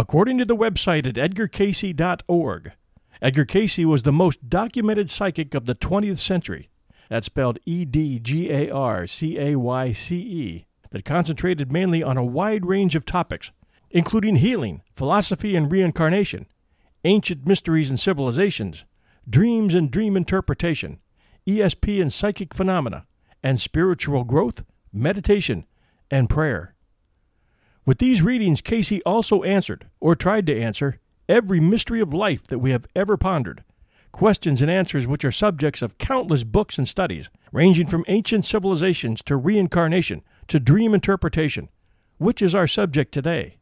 According to the website at edgarcayce.org, Edgar Cayce was the most documented psychic of the 20th century. That's spelled E D G A R C A Y C E, that concentrated mainly on a wide range of topics, including healing, philosophy and reincarnation, ancient mysteries and civilizations, dreams and dream interpretation, ESP and psychic phenomena, and spiritual growth, meditation, and prayer. With these readings, Cayce also answered, or tried to answer, every mystery of life that we have ever pondered. Questions and answers which are subjects of countless books and studies, ranging from ancient civilizations to reincarnation to dream interpretation, which is our subject today.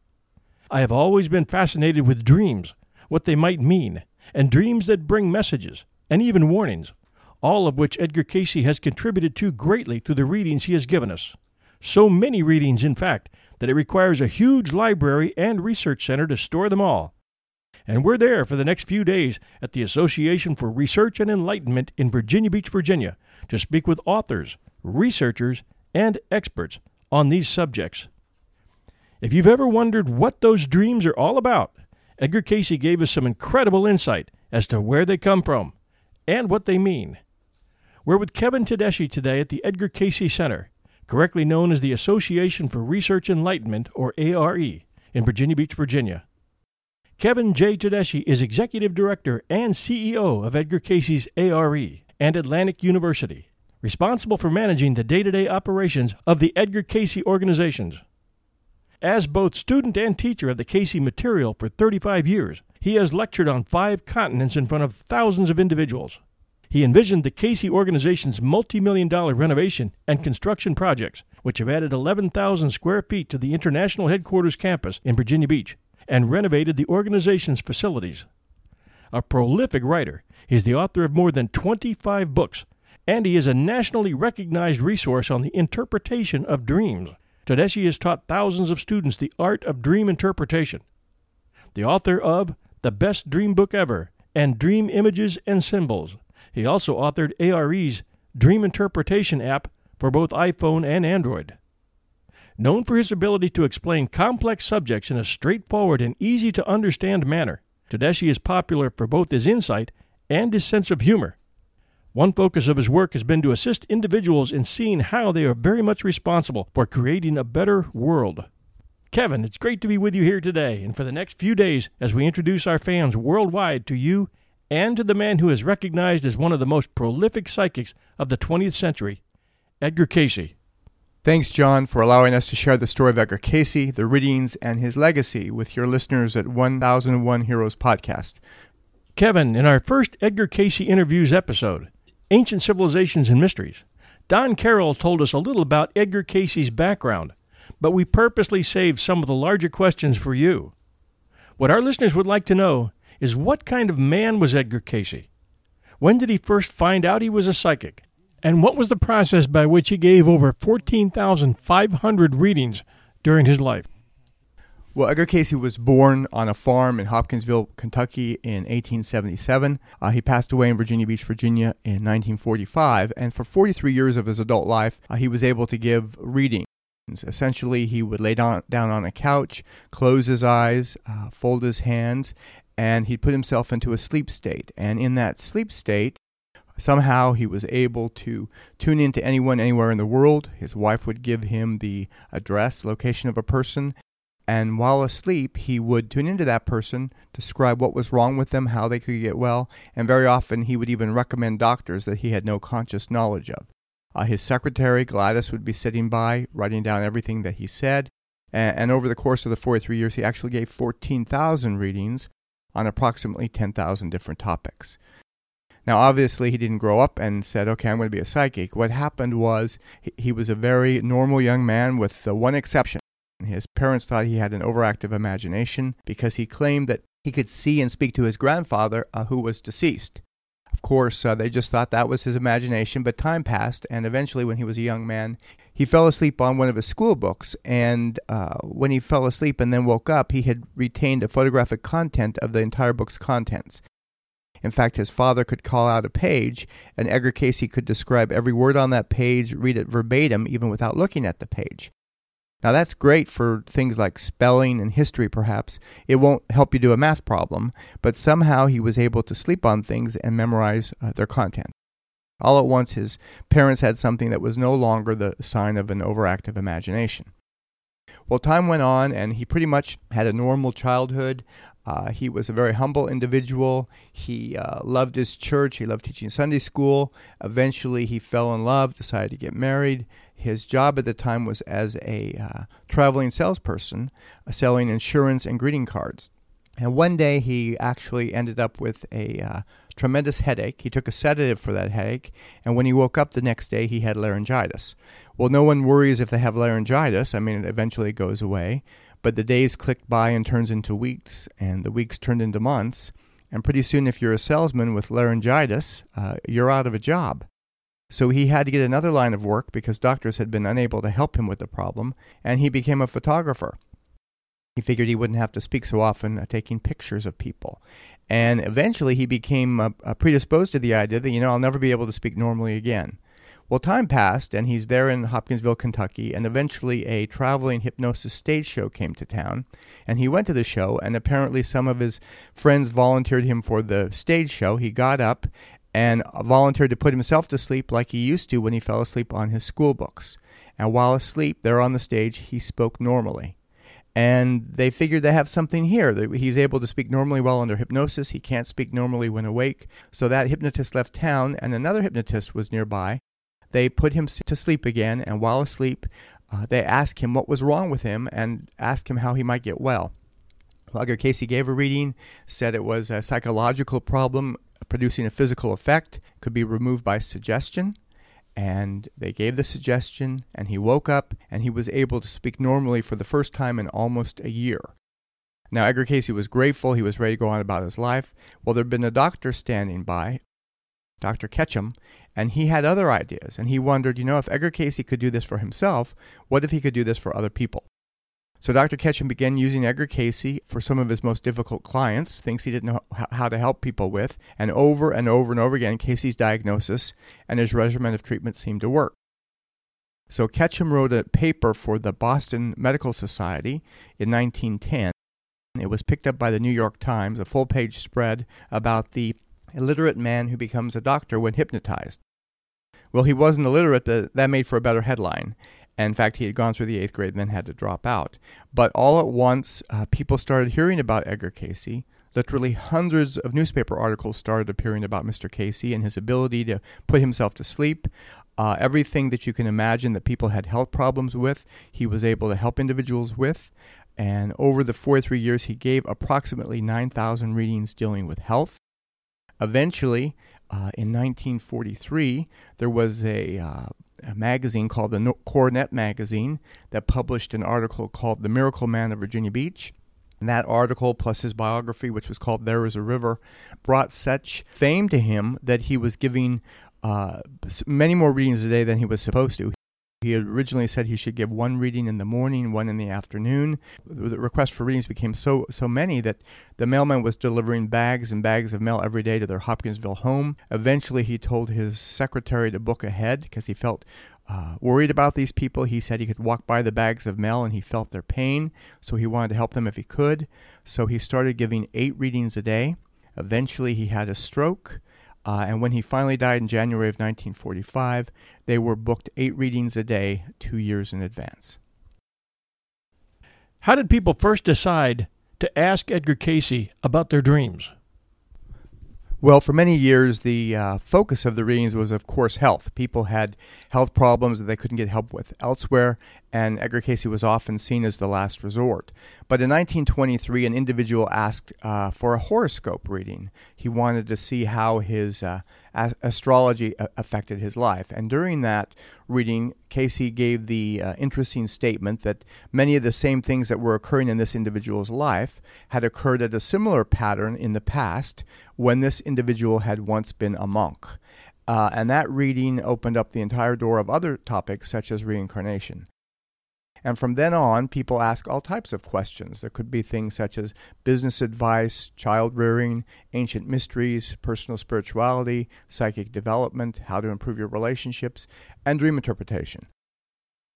I have always been fascinated with dreams, what they might mean, and dreams that bring messages, and even warnings, all of which Edgar Cayce has contributed to greatly through the readings he has given us. So many readings, in fact, that it requires a huge library and research center to store them all. And we're there for the next few days at the Association for Research and Enlightenment in Virginia Beach, Virginia, to speak with authors, researchers, and experts on these subjects. If you've ever wondered what those dreams are all about, Edgar Cayce gave us some incredible insight as to where they come from and what they mean. We're with Kevin Todeschi today at the Edgar Cayce Center correctly known as the Association for Research Enlightenment, or ARE, in Virginia Beach, Virginia. Kevin J. Todeschi is Executive Director and CEO of Edgar Cayce's ARE and Atlantic University, responsible for managing the day to day operations of the Edgar Cayce organizations. As both student and teacher of the Cayce material for 35 years, he has lectured on five continents in front of thousands of individuals. He envisioned the Cayce organization's multi million dollar renovation and construction projects, which have added 11,000 square feet to the international headquarters campus in Virginia Beach and renovated the organization's facilities. A prolific writer, he is the author of more than 25 books, and he is a nationally recognized resource on the interpretation of dreams. Todeschi has taught thousands of students the art of dream interpretation. The author of The Best Dream Book Ever and Dream Images and Symbols he also authored ARE's Dream Interpretation app for both iPhone and Android. Known for his ability to explain complex subjects in a straightforward and easy to understand manner, Todeschi is popular for both his insight and his sense of humor. One focus of his work has been to assist individuals in seeing how they are very much responsible for creating a better world. Kevin, it's great to be with you here today and for the next few days as we introduce our fans worldwide to you and to the man who is recognized as one of the most prolific psychics of the 20th century, Edgar Cayce. Thanks, John, for allowing us to share the story of Edgar Cayce, the readings, and his legacy with your listeners at 1001 Heroes Podcast. Kevin, in our first Edgar Cayce interviews episode, Ancient Civilizations and Mysteries, Don Carroll told us a little about Edgar Cayce's background, but we purposely saved some of the larger questions for you. What our listeners would like to know is what kind of man was Edgar Cayce? When did he first find out he was a psychic? And what was the process by which he gave over 14,500 readings during his life? Well, Edgar Cayce was born on a farm in Hopkinsville, Kentucky in 1877. Uh, he passed away in Virginia Beach, Virginia in 1945. And for 43 years of his adult life, uh, he was able to give readings. Essentially, he would lay down, down on a couch, close his eyes, uh, fold his hands, and he'd put himself into a sleep state. And in that sleep state, somehow he was able to tune into anyone anywhere in the world. His wife would give him the address, location of a person, and while asleep, he would tune into that person, describe what was wrong with them, how they could get well, and very often he would even recommend doctors that he had no conscious knowledge of. Uh, his secretary, Gladys, would be sitting by, writing down everything that he said. And, and over the course of the 43 years, he actually gave 14,000 readings on approximately 10,000 different topics. Now, obviously, he didn't grow up and said, okay, I'm going to be a psychic. What happened was he, was a very normal young man with one exception. His parents thought he had an overactive imagination because he claimed that he could see and speak to his grandfather, uh, who was deceased. Of course, uh, they just thought that was his imagination, but time passed, and eventually, when he was a young man, he fell asleep on one of his school books. And uh, when he fell asleep and then woke up, he had retained the photographic content of the entire book's contents. In fact, his father could call out a page, and Edgar Cayce could describe every word on that page, read it verbatim, even without looking at the page. Now, that's great for things like spelling and history, perhaps. It won't help you do a math problem, but somehow he was able to sleep on things and memorize uh, their content. All at once, his parents had something that was no longer the sign of an overactive imagination. Well, time went on, and he pretty much had a normal childhood. Uh, he was a very humble individual. He uh, loved his church. He loved teaching Sunday school. Eventually, he fell in love, decided to get married. His job at the time was as a uh, traveling salesperson, uh, selling insurance and greeting cards. And one day he actually ended up with a uh, tremendous headache. He took a sedative for that headache, and when he woke up the next day, he had laryngitis. Well, no one worries if they have laryngitis. I mean, it eventually goes away. But the days clicked by and turns into weeks, and the weeks turned into months. And pretty soon, if you're a salesman with laryngitis, uh, you're out of a job. So he had to get another line of work because doctors had been unable to help him with the problem, and he became a photographer. He figured he wouldn't have to speak so often uh, taking pictures of people. And eventually he became uh, uh, predisposed to the idea that, you know, I'll never be able to speak normally again. Well, time passed, and he's there in Hopkinsville, Kentucky, and eventually a traveling hypnosis stage show came to town. And he went to the show, and apparently some of his friends volunteered him for the stage show. He got up and volunteered to put himself to sleep like he used to when he fell asleep on his school books. And while asleep there on the stage, he spoke normally. And they figured they have something here. He's able to speak normally while under hypnosis. He can't speak normally when awake. So that hypnotist left town, and another hypnotist was nearby. They put him to sleep again, and while asleep, uh, they asked him what was wrong with him and asked him how he might get well. Edgar Cayce gave a reading, said it was a psychological problem producing a physical effect could be removed by suggestion. And they gave the suggestion, and he woke up and he was able to speak normally for the first time in almost a year. Now, Edgar Cayce was grateful. He was ready to go on about his life. Well, there had been a doctor standing by, Dr. Ketchum, and he had other ideas. And he wondered, you know, if Edgar Cayce could do this for himself, what if he could do this for other people? So Dr. Ketchum began using Edgar Cayce for some of his most difficult clients, things he didn't know how to help people with, and over and over and over again, Cayce's diagnosis and his regimen of treatment seemed to work. So Ketchum wrote a paper for the Boston Medical Society in 1910. It was picked up by the New York Times, a full page spread about the illiterate man who becomes a doctor when hypnotized. Well, he wasn't illiterate, but that made for a better headline. In fact, he had gone through the eighth grade and then had to drop out. But all at once, uh, people started hearing about Edgar Cayce. Literally hundreds of newspaper articles started appearing about Mr. Cayce and his ability to put himself to sleep. Uh, everything that you can imagine that people had health problems with, he was able to help individuals with. And over the 43 years, he gave approximately 9,000 readings dealing with health. Eventually, uh, in 1943, there was a uh, a magazine called the Coronet Magazine that published an article called The Miracle Man of Virginia Beach. And that article, plus his biography, which was called There Is a River, brought such fame to him that he was giving uh, many more readings a day than he was supposed to. He originally said he should give one reading in the morning, one in the afternoon. The requests for readings became so so many that the mailman was delivering bags and bags of mail every day to their Hopkinsville home. Eventually, he told his secretary to book ahead because he felt uh, worried about these people. He said he could walk by the bags of mail and he felt their pain, so he wanted to help them if he could. So he started giving eight readings a day. Eventually, he had a stroke. Uh, and when he finally died in January of 1945, they were booked eight readings a day, two years in advance. How did people first decide to ask Edgar Cayce about their dreams? Well, for many years, the uh, focus of the readings was, of course, health. People had health problems that they couldn't get help with elsewhere, and Edgar Cayce was often seen as the last resort. But in 1923, an individual asked uh, for a horoscope reading. He wanted to see how his uh, a- astrology a- affected his life. And during that reading, Cayce gave the uh, interesting statement that many of the same things that were occurring in this individual's life had occurred at a similar pattern in the past when this individual had once been a monk. Uh, and that reading opened up the entire door of other topics such as reincarnation. And from then on, people ask all types of questions. There could be things such as business advice, child rearing, ancient mysteries, personal spirituality, psychic development, how to improve your relationships, and dream interpretation.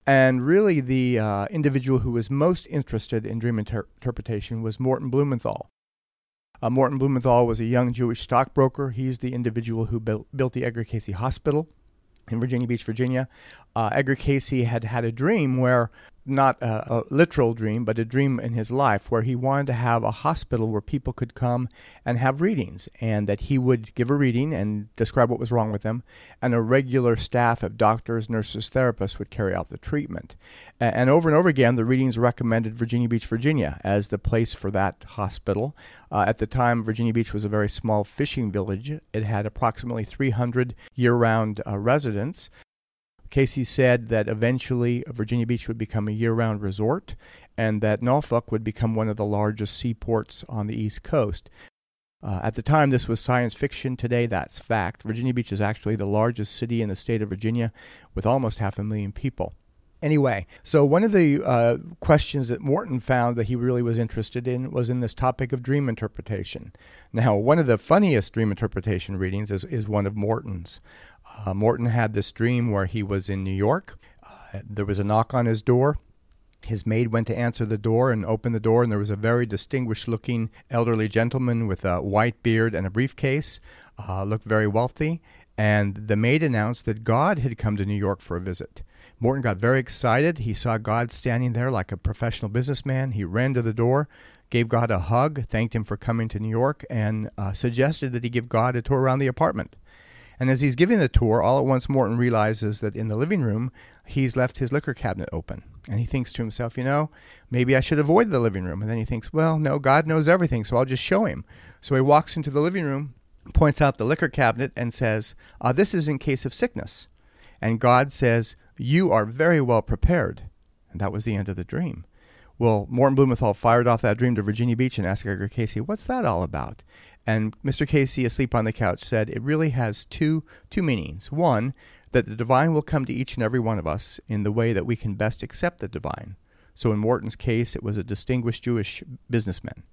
And really, the uh, individual who was most interested in dream inter- interpretation was Morton Blumenthal. Uh, Morton Blumenthal was a young Jewish stockbroker. He's the individual who built, built the Edgar Cayce Hospital in Virginia Beach, Virginia. Uh, Edgar Cayce had had a dream where not a, a, literal dream, but a dream in his life where he wanted to have a hospital where people could come and have readings, and that he would give a reading and describe what was wrong with them, and a regular staff of doctors, nurses, therapists would carry out the treatment. And, and over and over again, the readings recommended Virginia Beach, Virginia as the place for that hospital. Uh, at the time, Virginia Beach was a very small fishing village. It had approximately 300 year round uh, residents. Cayce said that eventually Virginia Beach would become a year round resort and that Norfolk would become one of the largest seaports on the East Coast. Uh, at the time, this was science fiction. Today, that's fact. Virginia Beach is actually the largest city in the state of Virginia with almost half a million people. Anyway, so one of the uh, questions that Morton found that he really was interested in was in this topic of dream interpretation. Now, one of the funniest dream interpretation readings is, is one of Morton's. Uh, Morton had this dream where he was in New York. Uh, there was a knock on his door. His maid went to answer the door and opened the door, and there was a very distinguished looking elderly gentleman with a white beard and a briefcase, uh, looked very wealthy. And the maid announced that God had come to New York for a visit. Morton got very excited. He saw God standing there like a professional businessman. He ran to the door, gave God a hug, thanked him for coming to New York, and uh, suggested that he give God a tour around the apartment. And as he's giving the tour, all at once Morton realizes that in the living room, he's left his liquor cabinet open. And he thinks to himself, you know, maybe I should avoid the living room. And then he thinks, well, no, God knows everything, so I'll just show him. So he walks into the living room, points out the liquor cabinet, and says, uh, This is in case of sickness. And God says, You are very well prepared. And that was the end of the dream. Well, Morton Blumenthal fired off that dream to Virginia Beach and asked Edgar Cayce, What's that all about? And Mr. Cayce, asleep on the couch, said it really has two two meanings. One, that the divine will come to each and every one of us in the way that we can best accept the divine. So in Morton's case, it was a distinguished Jewish businessman.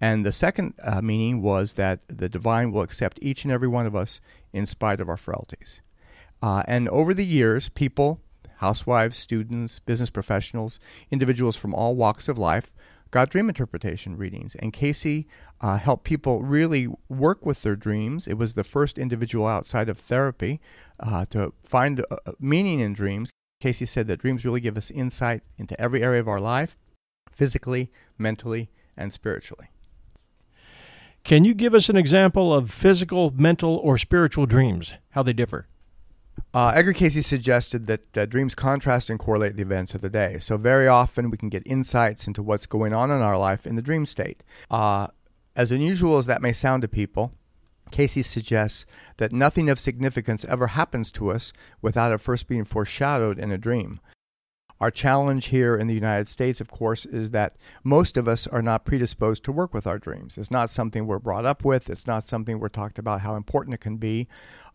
And the second uh, meaning was that the divine will accept each and every one of us in spite of our frailties. Uh, and over the years, people, housewives, students, business professionals, individuals from all walks of life, got dream interpretation readings. And Cayce uh, helped people really work with their dreams. It was the first individual outside of therapy uh, to find uh, meaning in dreams. Cayce said that dreams really give us insight into every area of our life, physically, mentally, and spiritually. Can you give us an example of physical, mental, or spiritual dreams? How they differ? Uh, Edgar Cayce suggested that uh, dreams contrast and correlate the events of the day. So, very often we can get insights into what's going on in our life in the dream state. Uh, as unusual as that may sound to people, Cayce suggests that nothing of significance ever happens to us without it first being foreshadowed in a dream. Our challenge here in the United States, of course, is that most of us are not predisposed to work with our dreams. It's not something we're brought up with, it's not something we're talked about how important it can be.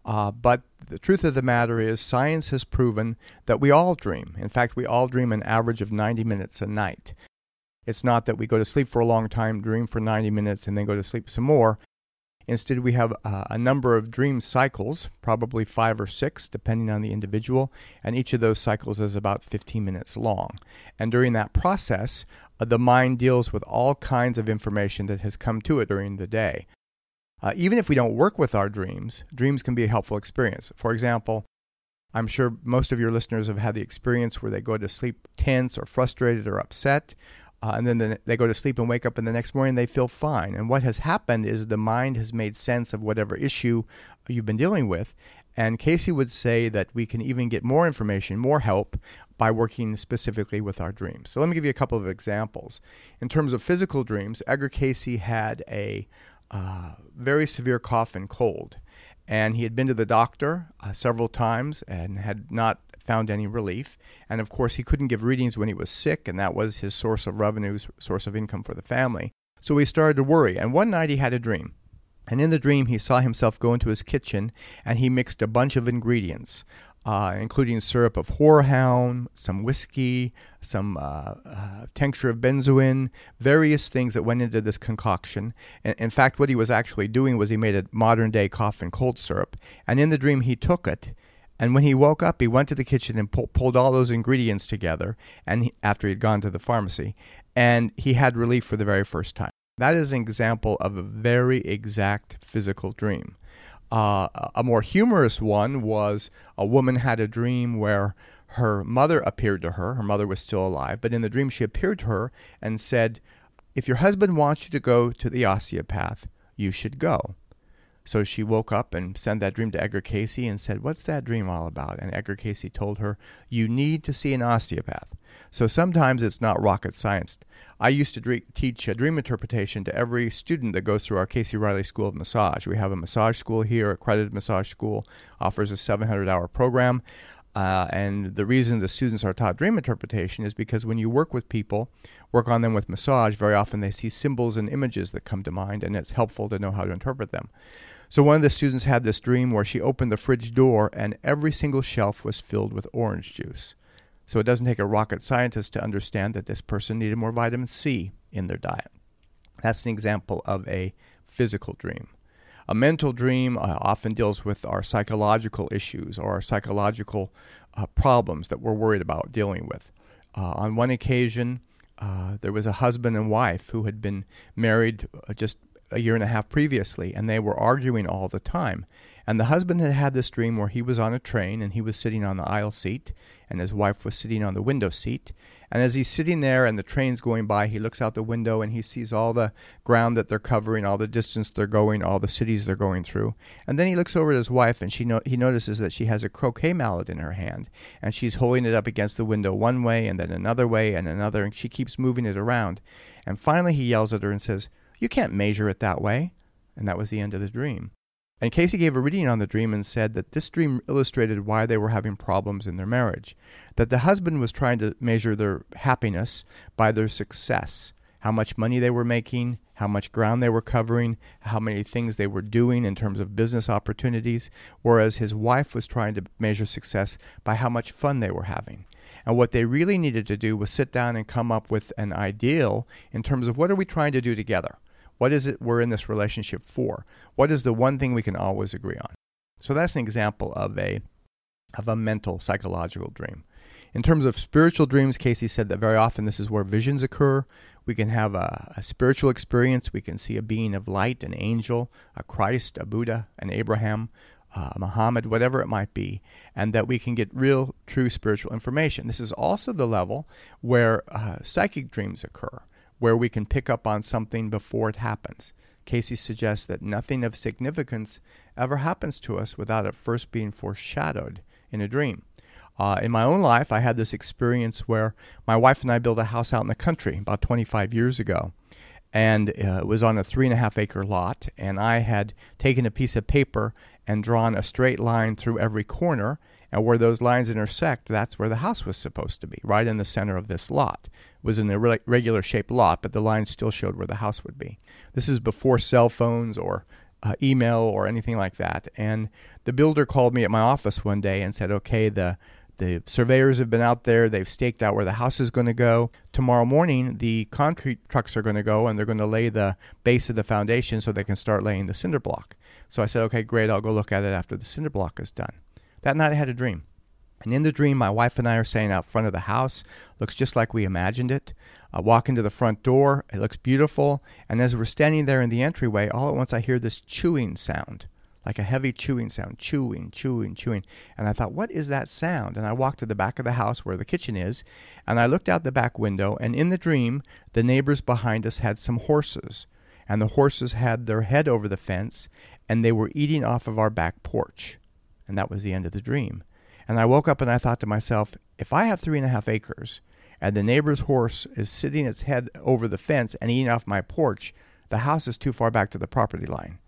Uh, but the truth of the matter is, science has proven that we all dream. In fact, we all dream an average of 90 minutes a night. It's not that we go to sleep for a long time, dream for 90 minutes, and then go to sleep some more. Instead, we have uh, a number of dream cycles, probably five or six, depending on the individual, and each of those cycles is about 15 minutes long. And during that process, uh, the mind deals with all kinds of information that has come to it during the day. Uh, even if we don't work with our dreams, dreams can be a helpful experience. For example, I'm sure most of your listeners have had the experience where they go to sleep tense or frustrated or upset. Uh, and then they go to sleep and wake up, and the next morning they feel fine. And what has happened is the mind has made sense of whatever issue you've been dealing with. And Cayce would say that we can even get more information, more help by working specifically with our dreams. So let me give you a couple of examples. In terms of physical dreams, Edgar Cayce had a uh, very severe cough and cold. And he had been to the doctor uh, several times and had not found any relief. And of course, he couldn't give readings when he was sick, and that was his source of revenues, source of income for the family. So he started to worry. And one night he had a dream. And in the dream, he saw himself go into his kitchen and he mixed a bunch of ingredients uh, including syrup of horehound, some whiskey, some uh, uh, tincture of benzoin, various things that went into this concoction. And in fact, what he was actually doing was he made a modern day cough and cold syrup. And in the dream, he took it. And when he woke up, he went to the kitchen and pull, pulled all those ingredients together. And he, after he'd gone to the pharmacy, and he had relief for the very first time. That is an example of a very exact physical dream. Uh, a more humorous one was a woman had a dream where her mother appeared to her. Her mother was still alive, but in the dream she appeared to her and said, If your husband wants you to go to the osteopath, you should go. So she woke up and sent that dream to Edgar Cayce and said, What's that dream all about? And Edgar Cayce told her, You need to see an osteopath. So sometimes it's not rocket science. I used to dream, teach dream interpretation to every student that goes through our Cayce Reilly School of Massage. We have a massage school here, accredited massage school, offers a 700 hour program. Uh, and the reason the students are taught dream interpretation is because when you work with people, work on them with massage, very often they see symbols and images that come to mind, and it's helpful to know how to interpret them. So one of the students had this dream where she opened the fridge door and every single shelf was filled with orange juice. So it doesn't take a rocket scientist to understand that this person needed more vitamin C in their diet. That's an example of a physical dream. A mental dream uh, often deals with our psychological issues or our psychological uh, problems that we're worried about dealing with. Uh, on one occasion, uh, there was a husband and wife who had been married uh, just a year and a half previously, and they were arguing all the time. And the husband had had this dream where he was on a train and he was sitting on the aisle seat and his wife was sitting on the window seat. And as he's sitting there and the train's going by, he looks out the window and he sees all the ground that they're covering, all the distance they're going, all the cities they're going through. And then he looks over at his wife and she no- he notices that she has a croquet mallet in her hand and she's holding it up against the window one way and then another way and another and she keeps moving it around. And finally he yells at her and says, "You can't measure it that way." And that was the end of the dream. And Cayce gave a reading on the dream and said that this dream illustrated why they were having problems in their marriage. That the husband was trying to measure their happiness by their success, how much money they were making, how much ground they were covering, how many things they were doing in terms of business opportunities, whereas his wife was trying to measure success by how much fun they were having. And what they really needed to do was sit down and come up with an ideal in terms of what are we trying to do together? What is it we're in this relationship for? What is the one thing we can always agree on? So that's an example of a of a mental psychological dream. In terms of spiritual dreams, Cayce said that very often this is where visions occur. We can have a, a, spiritual experience. We can see a being of light, an angel, a Christ, a Buddha, an Abraham, uh, Muhammad, whatever it might be, and that we can get real, true spiritual information. This is also the level where uh, psychic dreams occur where we can pick up on something before it happens. Cayce suggests that nothing of significance ever happens to us without it first being foreshadowed in a dream. Uh, in my own life, I had this experience where my wife and I built a house out in the country about 25 years ago. And uh, it was on a three and a half acre lot. And I had taken a piece of paper and drawn a straight line through every corner and where those lines intersect, that's where the house was supposed to be, right in the center of this lot. Was an irregular shaped lot, but the lines still showed where the house would be. This is before cell phones or uh, email or anything like that. And the builder called me at my office one day and said, "Okay, the the surveyors have been out there. They've staked out where the house is going to go. Tomorrow morning, the concrete trucks are going to go and they're going to lay the base of the foundation so they can start laying the cinder block." So I said, "Okay, great. I'll go look at it after the cinder block is done." That night, I had a dream. And in the dream, my wife and I are standing out front of the house. Looks just like we imagined it. I walk into the front door. It looks beautiful. And as we're standing there in the entryway, all at once I hear this chewing sound, like a heavy chewing sound, chewing, chewing, chewing. And I thought, what is that sound? And I walked to the back of the house where the kitchen is, and I looked out the back window. And in the dream, the neighbors behind us had some horses. And the horses had their head over the fence, and they were eating off of our back porch. And that was the end of the dream. And I woke up and I thought to myself, if I have three and a half acres, and the neighbor's horse is sitting its head over the fence and eating off my porch, the house is too far back to the property line.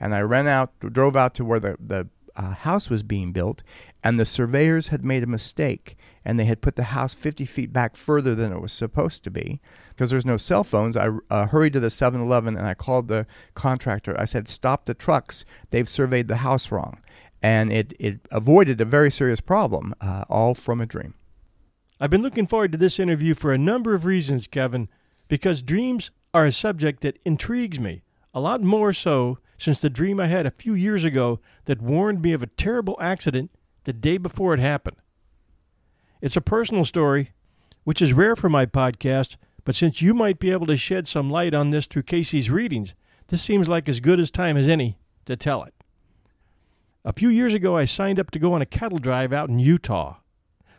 And I ran out, drove out to where the, the uh, house was being built, and the surveyors had made a mistake, and they had put the house 50 feet back further than it was supposed to be. Because there's no cell phones, I uh, hurried to the 7 Eleven and I called the contractor. I said, Stop the trucks. They've surveyed the house wrong. And it, it avoided a very serious problem, uh, all from a dream. I've been looking forward to this interview for a number of reasons, Kevin, because dreams are a subject that intrigues me, a lot more so since the dream I had a few years ago that warned me of a terrible accident the day before it happened. It's a personal story, which is rare for my podcast, but since you might be able to shed some light on this through Cayce's readings, this seems like as good a time as any to tell it. A few years ago, I signed up to go on a cattle drive out in Utah.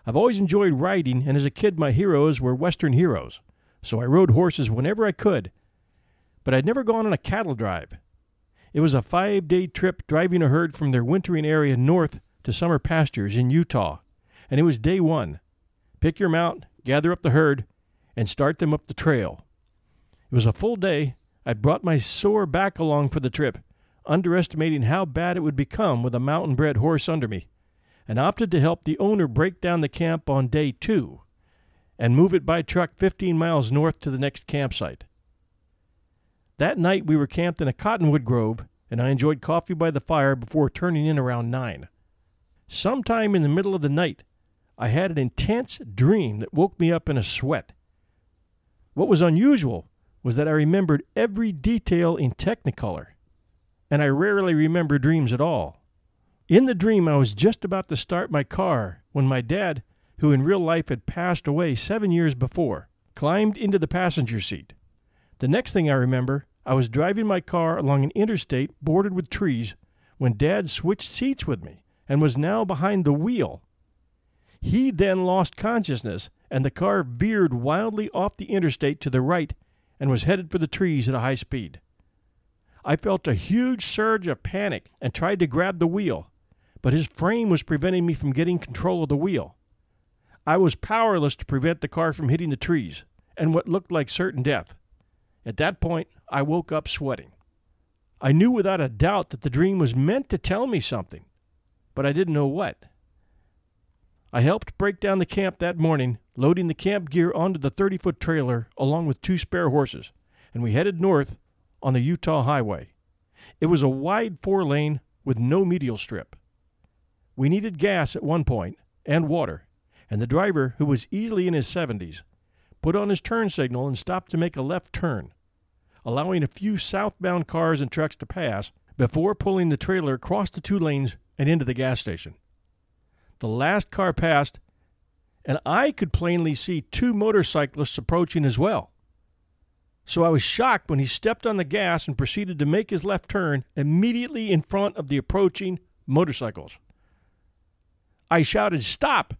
I've always enjoyed riding, and as a kid, my heroes were Western heroes, so I rode horses whenever I could. But I'd never gone on a cattle drive. It was a five day trip driving a herd from their wintering area north to summer pastures in Utah, and it was day one. Pick your mount, gather up the herd, and start them up the trail. It was a full day. I'd brought my sore back along for the trip, underestimating how bad it would become with a mountain bred horse under me and opted to help the owner break down the camp on day two and move it by truck 15 miles north to the next campsite. That night we were camped in a cottonwood grove, and I enjoyed coffee by the fire before turning in around 9. Sometime in the middle of the night, I had an intense dream that woke me up in a sweat. What was unusual was that I remembered every detail in Technicolor, and I rarely remember dreams at all. In the dream, I was just about to start my car when my dad, who in real life had passed away seven years before, climbed into the passenger seat. The next thing I remember, I was driving my car along an interstate bordered with trees when Dad switched seats with me and was now behind the wheel. He then lost consciousness, and the car veered wildly off the interstate to the right and was headed for the trees at a high speed. I felt a huge surge of panic and tried to grab the wheel, but his frame was preventing me from getting control of the wheel. I was powerless to prevent the car from hitting the trees and what looked like certain death. At that point, I woke up sweating. I knew without a doubt that the dream was meant to tell me something, but I didn't know what. I helped break down the camp that morning, loading the camp gear onto the 30 foot trailer along with two spare horses, and we headed north on the Utah Highway. It was a wide four lane with no medial strip. We needed gas at one point and water, and the driver, who was easily in his 70s, put on his turn signal and stopped to make a left turn, allowing a few southbound cars and trucks to pass before pulling the trailer across the two lanes and into the gas station. The last car passed, and I could plainly see two motorcyclists approaching as well. So I was shocked when he stepped on the gas and proceeded to make his left turn immediately in front of the approaching motorcycles. I shouted, Stop!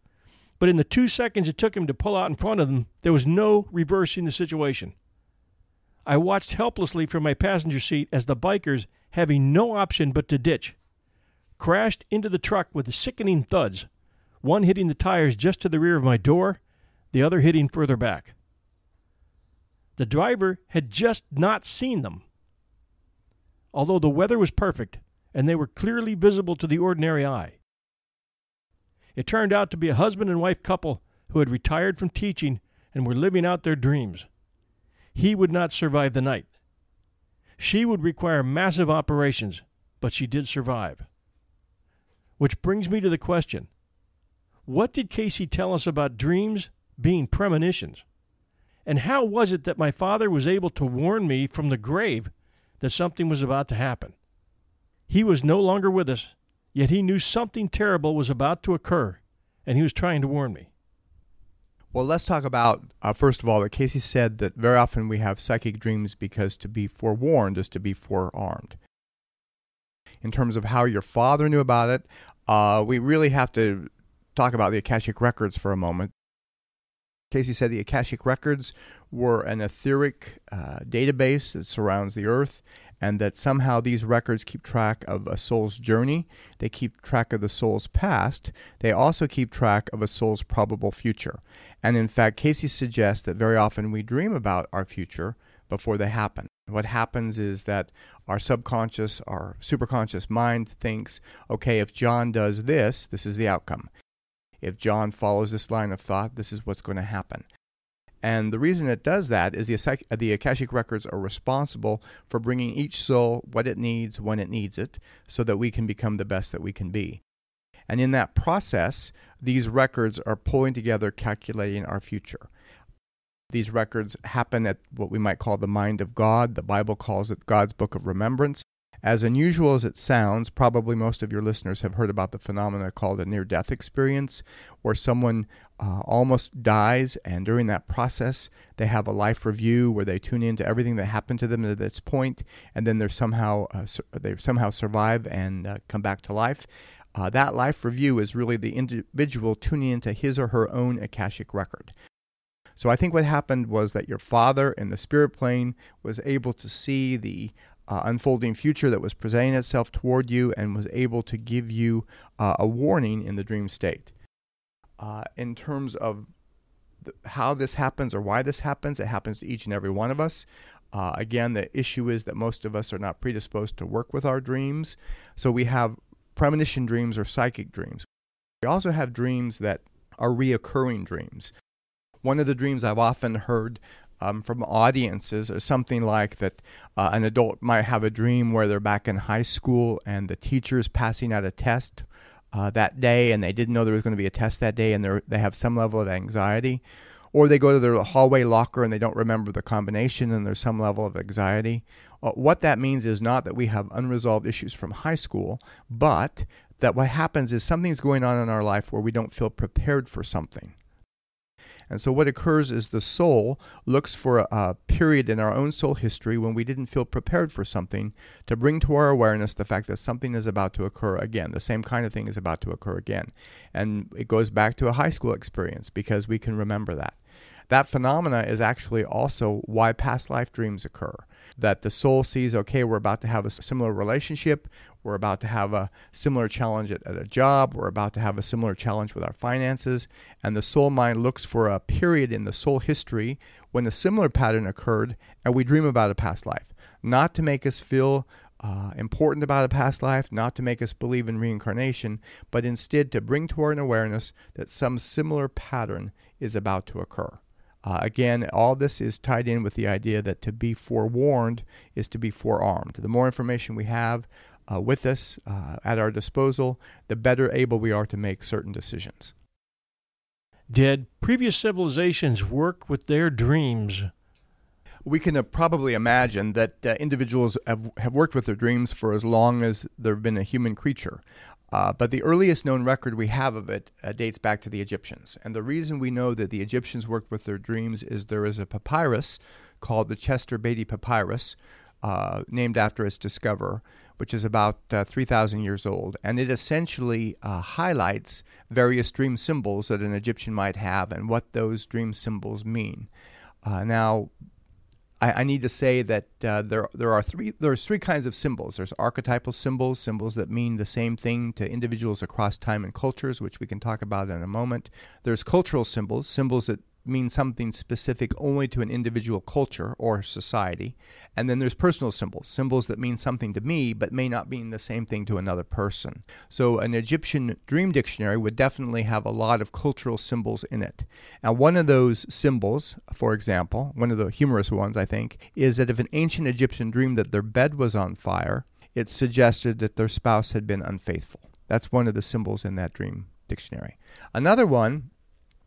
But in the two seconds it took him to pull out in front of them, there was no reversing the situation. I watched helplessly from my passenger seat as the bikers, having no option but to ditch, crashed into the truck with sickening thuds, one hitting the tires just to the rear of my door, the other hitting further back. The driver had just not seen them. Although the weather was perfect and they were clearly visible to the ordinary eye. It turned out to be a husband and wife couple who had retired from teaching and were living out their dreams. He would not survive the night. She would require massive operations, but she did survive. Which brings me to the question what did Cayce tell us about dreams being premonitions? And how was it that my father was able to warn me from the grave that something was about to happen? He was no longer with us, yet he knew something terrible was about to occur, and he was trying to warn me. Well, let's talk about, uh, first of all, that Cayce said that very often we have psychic dreams because to be forewarned is to be forearmed. In terms of how your father knew about it, uh, we really have to talk about the Akashic Records for a moment. Cayce said the Akashic Records were an etheric uh, database that surrounds the earth, and that somehow these records keep track of a soul's journey. They keep track of the soul's past. They also keep track of a soul's probable future. And in fact, Cayce suggests that very often we dream about our future before they happen. What happens is that our subconscious, our superconscious mind thinks, okay, if John does this, this is the outcome. If John follows this line of thought, this is what's going to happen. And the reason it does that is the, the Akashic Records are responsible for bringing each soul what it needs when it needs it so that we can become the best that we can be. And in that process, these records are pulling together, calculating our future. These records happen at what we might call the mind of God. The Bible calls it God's Book of Remembrance. As unusual as it sounds, probably most of your listeners have heard about the phenomena called a near death experience, where someone uh, almost dies, and during that process, they have a life review where they tune into everything that happened to them at this point, and then they're somehow uh, they somehow survive and uh, come back to life. Uh, that life review is really the individual tuning into his or her own akashic record. So I think what happened was that your father in the spirit plane was able to see the uh, unfolding future that was presenting itself toward you and was able to give you uh, a warning in the dream state. Uh, in terms of how this happens or why this happens, it happens to each and every one of us. Uh, again, the issue is that most of us are not predisposed to work with our dreams. So we have premonition dreams or psychic dreams. We also have dreams that are reoccurring dreams. One of the dreams I've often heard um, from audiences or something like that uh, an adult might have a dream where they're back in high school and the teacher's passing out a test uh, that day and they didn't know there was going to be a test that day and they have some level of anxiety. Or they go to their hallway locker and they don't remember the combination and there's some level of anxiety. Uh, what that means is not that we have unresolved issues from high school, but that what happens is something's going on in our life where we don't feel prepared for something. And so, what occurs is the soul looks for a, a, period in our own soul history when we didn't feel prepared for something to bring to our awareness the fact that something is about to occur again. The same kind of thing is about to occur again. And it goes back to a high school experience because we can remember that. That phenomena is actually also why past life dreams occur that the soul sees, okay, we're about to have a similar relationship, we're about to have a similar challenge at, at, a job, we're about to have a similar challenge with our finances, and the soul mind looks for a period in the soul history when a similar pattern occurred, and we dream about a past life. Not to make us feel uh, important about a past life, not to make us believe in reincarnation, but instead to bring to our awareness that some similar pattern is about to occur. Uh, again, all this is tied in with the idea that to be forewarned is to be forearmed. The more information we have uh, with us uh, at our disposal, the better able we are to make certain decisions. Did previous civilizations work with their dreams? We can uh, probably imagine that uh, individuals have, have worked with their dreams for as long as there have been a human creature. Uh, but the earliest known record we have of it uh, dates back to the Egyptians. And the reason we know that the Egyptians worked with their dreams is there is a papyrus called the Chester Beatty Papyrus, uh, named after its discoverer, which is about uh, 3,000 years old. And it essentially uh, highlights various dream symbols that an Egyptian might have and what those dream symbols mean. Uh, now, I, I need to say that uh, there there are three there's three kinds of symbols. There's archetypal symbols, symbols that mean the same thing to individuals across time and cultures, which we can talk about in a moment. There's cultural symbols, symbols that mean something specific only to an individual culture or society. And then there's personal symbols, symbols that mean something to me but may not mean the same thing to another person. So an Egyptian dream dictionary would definitely have a lot of cultural symbols in it. Now, one of those symbols, for example, one of the humorous ones, I think, is that if an ancient Egyptian dreamed that their bed was on fire, it suggested that their spouse had been unfaithful. That's one of the symbols in that dream dictionary. Another one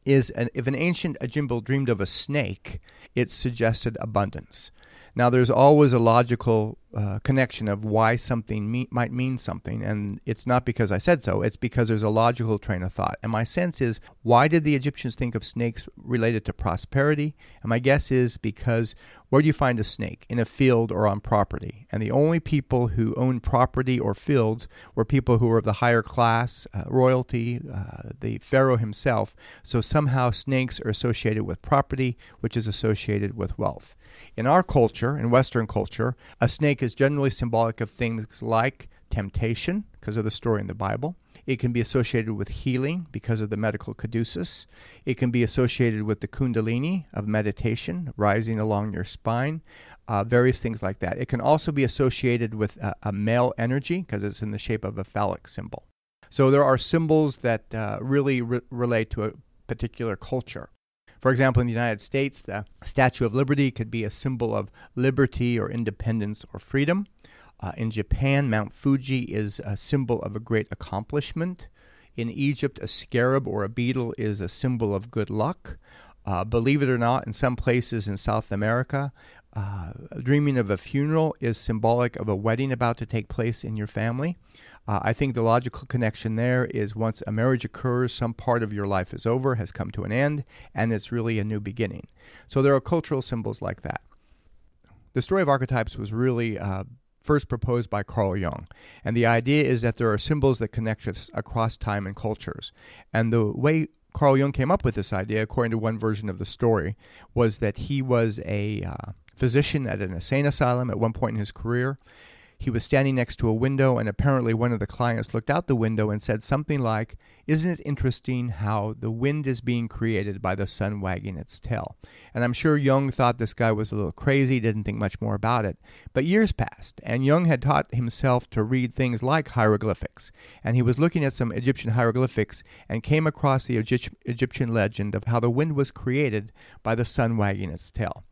is an, if an ancient Ajimbo dreamed of a snake, it suggested abundance. Now, there's always a logical uh, connection of why something me- might mean something, and it's not because I said so, it's because there's a logical train of thought. And my sense is, why did the Egyptians think of snakes related to prosperity? And my guess is because where do you find a snake? In a field or on property. And the only people who owned property or fields were people who were of the higher class, uh, royalty, uh, the pharaoh himself. So somehow snakes are associated with property, which is associated with wealth. In our culture, in Western culture, a snake is generally symbolic of things like temptation, because of the story in the Bible. It can be associated with healing because of the medical caduceus. It can be associated with the kundalini of meditation, rising along your spine, uh, various things like that. It can also be associated with a, a male energy because it's in the shape of a phallic symbol. So there are symbols that uh, really re- relate to a particular culture. For example, in the United States, the Statue of Liberty could be a symbol of liberty or independence or freedom. Uh, in Japan, Mount Fuji is a symbol of a great accomplishment. In Egypt, a scarab or a beetle is a symbol of good luck. Uh, believe it or not, in some places in South America, uh, dreaming of a funeral is symbolic of a wedding about to take place in your family. Uh, I think the logical connection there is once a marriage occurs, some part of your life is over, has come to an end, and it's really a new beginning. So there are cultural symbols like that. The story of archetypes was really uh, first proposed by Carl Jung. And the idea is that there are symbols that connect us across time and cultures. And the way Carl Jung came up with this idea, according to one version of the story, was that he was a uh, physician at an insane asylum at one point in his career. He was standing next to a window, and apparently one of the clients looked out the window and said something like, Isn't it interesting how the wind is being created by the sun wagging its tail? And I'm sure Jung thought this guy was a little crazy, didn't think much more about it. But years passed, and Jung had taught himself to read things like hieroglyphics. And he was looking at some Egyptian hieroglyphics and came across the Egyptian legend of how the wind was created by the sun wagging its tail.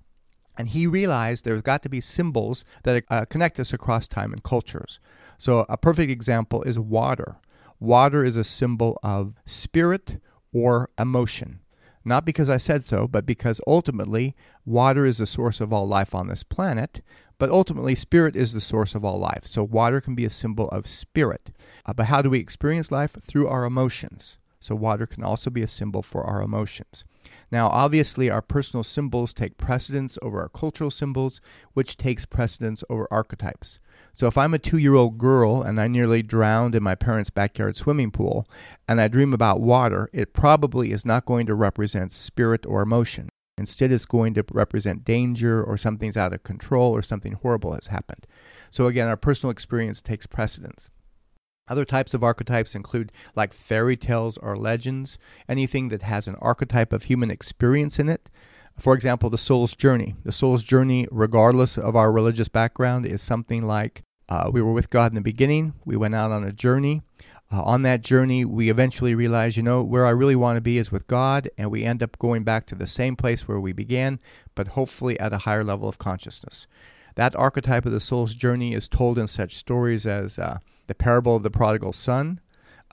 And he realized there's got to be symbols that uh, connect us across time and cultures. So, a perfect example is water. Water is a symbol of spirit or emotion. Not because I said so, but because ultimately water is the source of all life on this planet, but ultimately spirit is the source of all life. So, water can be a symbol of spirit. Uh, but how do we experience life? Through our emotions. So, water can also be a symbol for our emotions. Now, obviously, our personal symbols take precedence over our cultural symbols, which takes precedence over archetypes. So, if I'm a two year old girl and I nearly drowned in my parents' backyard swimming pool, and I dream about water, it probably is not going to represent spirit or emotion. Instead, it's going to represent danger or something's out of control or something horrible has happened. So, again, our personal experience takes precedence. Other types of archetypes include like fairy tales or legends, anything that has an archetype of human experience in it. For example, the soul's journey. The soul's journey, regardless of our religious background, is something like uh, we were with God in the beginning, we went out on a journey. Uh, on that journey, we eventually realize, you know, where I really want to be is with God, and we end up going back to the same place where we began, but hopefully at a higher level of consciousness. That archetype of the soul's journey is told in such stories as uh, the parable of the prodigal son,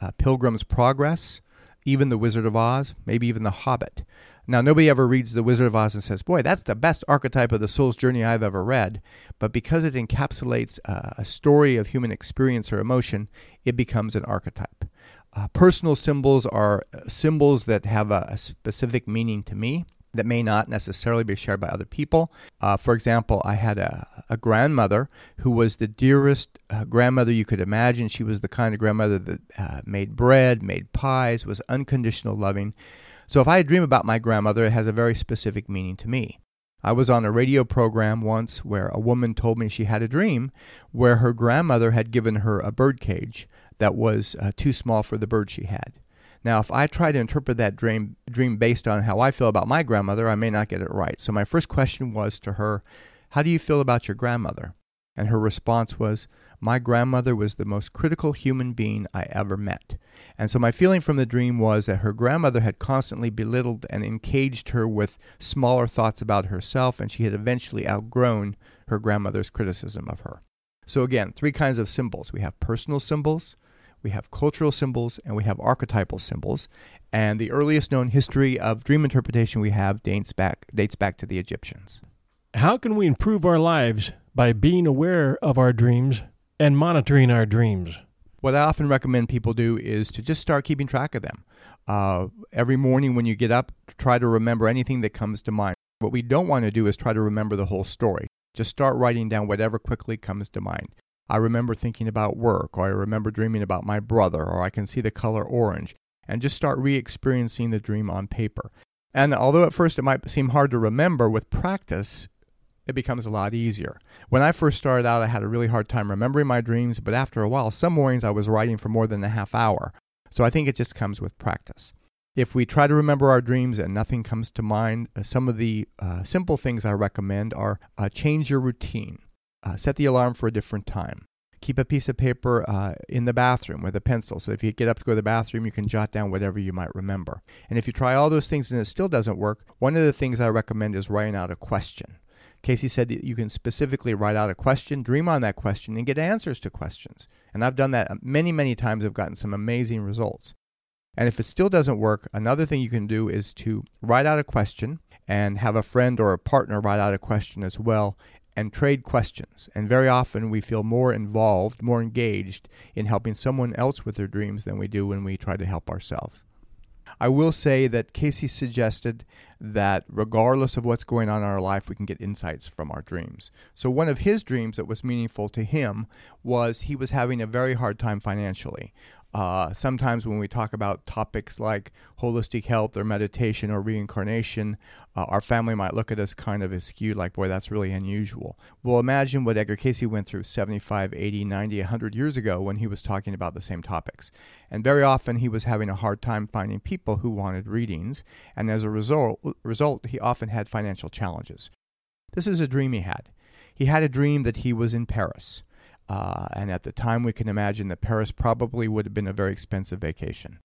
uh, Pilgrim's Progress, even The Wizard of Oz, maybe even The Hobbit. Now, nobody ever reads The Wizard of Oz and says, Boy, that's the best archetype of the soul's journey I've ever read. But because it encapsulates uh, a story of human experience or emotion, it becomes an archetype. Uh, personal symbols are uh, symbols that have a, a specific meaning to me that may not necessarily be shared by other people. Uh, for example, I had a, a, grandmother who was the dearest uh, grandmother you could imagine. She was the kind of grandmother that uh, made bread, made pies, was unconditional loving. So if I dream about my grandmother, it has a very specific meaning to me. I was on a radio program once where a woman told me she had a dream where her grandmother had given her a bird cage that was uh, too small for the bird she had. Now, if I try to interpret that dream, dream based on how I feel about my grandmother, I may not get it right. So my first question was to her, How do you feel about your grandmother? And her response was, My grandmother was the most critical human being I ever met. And so my feeling from the dream was that her grandmother had constantly belittled and encaged her with smaller thoughts about herself, and she had eventually outgrown her grandmother's criticism of her. So again, three kinds of symbols. We have personal symbols, we have cultural symbols, and we have archetypal symbols. And the earliest known history of dream interpretation we have dates back dates back to the Egyptians. How can we improve our lives by being aware of our dreams and monitoring our dreams? What I often recommend people do is to just start keeping track of them. Uh, every morning when you get up, try to remember anything that comes to mind. What we don't want to do is try to remember the whole story. Just start writing down whatever quickly comes to mind. I remember thinking about work, or I remember dreaming about my brother, or I can see the color orange, and just start re experiencing the dream on paper. And although at first it might seem hard to remember, with practice, it becomes a lot easier. When I first started out, I had a really hard time remembering my dreams, but after a while, some mornings I was writing for more than a half hour. So I think it just comes with practice. If we try to remember our dreams and nothing comes to mind, uh, some of the uh, simple things I recommend are uh, change your routine, uh, set the alarm for a different time. Keep a piece of paper uh, in the bathroom with a pencil. So if you get up to go to the bathroom, you can jot down whatever you might remember. And if you try all those things and it still doesn't work, one of the things I recommend is writing out a question. Cayce said that you can specifically write out a question, dream on that question, and get answers to questions. And I've done that many, many times. I've gotten some amazing results. And if it still doesn't work, another thing you can do is to write out a question and have a friend or a partner write out a question as well and trade questions. And very often we feel more involved, more engaged in helping someone else with their dreams than we do when we try to help ourselves. I will say that Cayce suggested that regardless of what's going on in our life, we can get insights from our dreams. So, one of his dreams that was meaningful to him was he was having a very hard time financially. Uh, sometimes when we talk about topics like holistic health or meditation or reincarnation, uh, our family might look at us kind of askew, like, boy, that's really unusual. Well, imagine what Edgar Cayce went through 75, 80, 90, 100 years ago when he was talking about the same topics. And very often he was having a hard time finding people who wanted readings, and as a result, result he often had financial challenges. This is a dream he had. He had a dream that he was in Paris. Uh, and at the time, we can imagine that Paris probably would have been a very expensive vacation.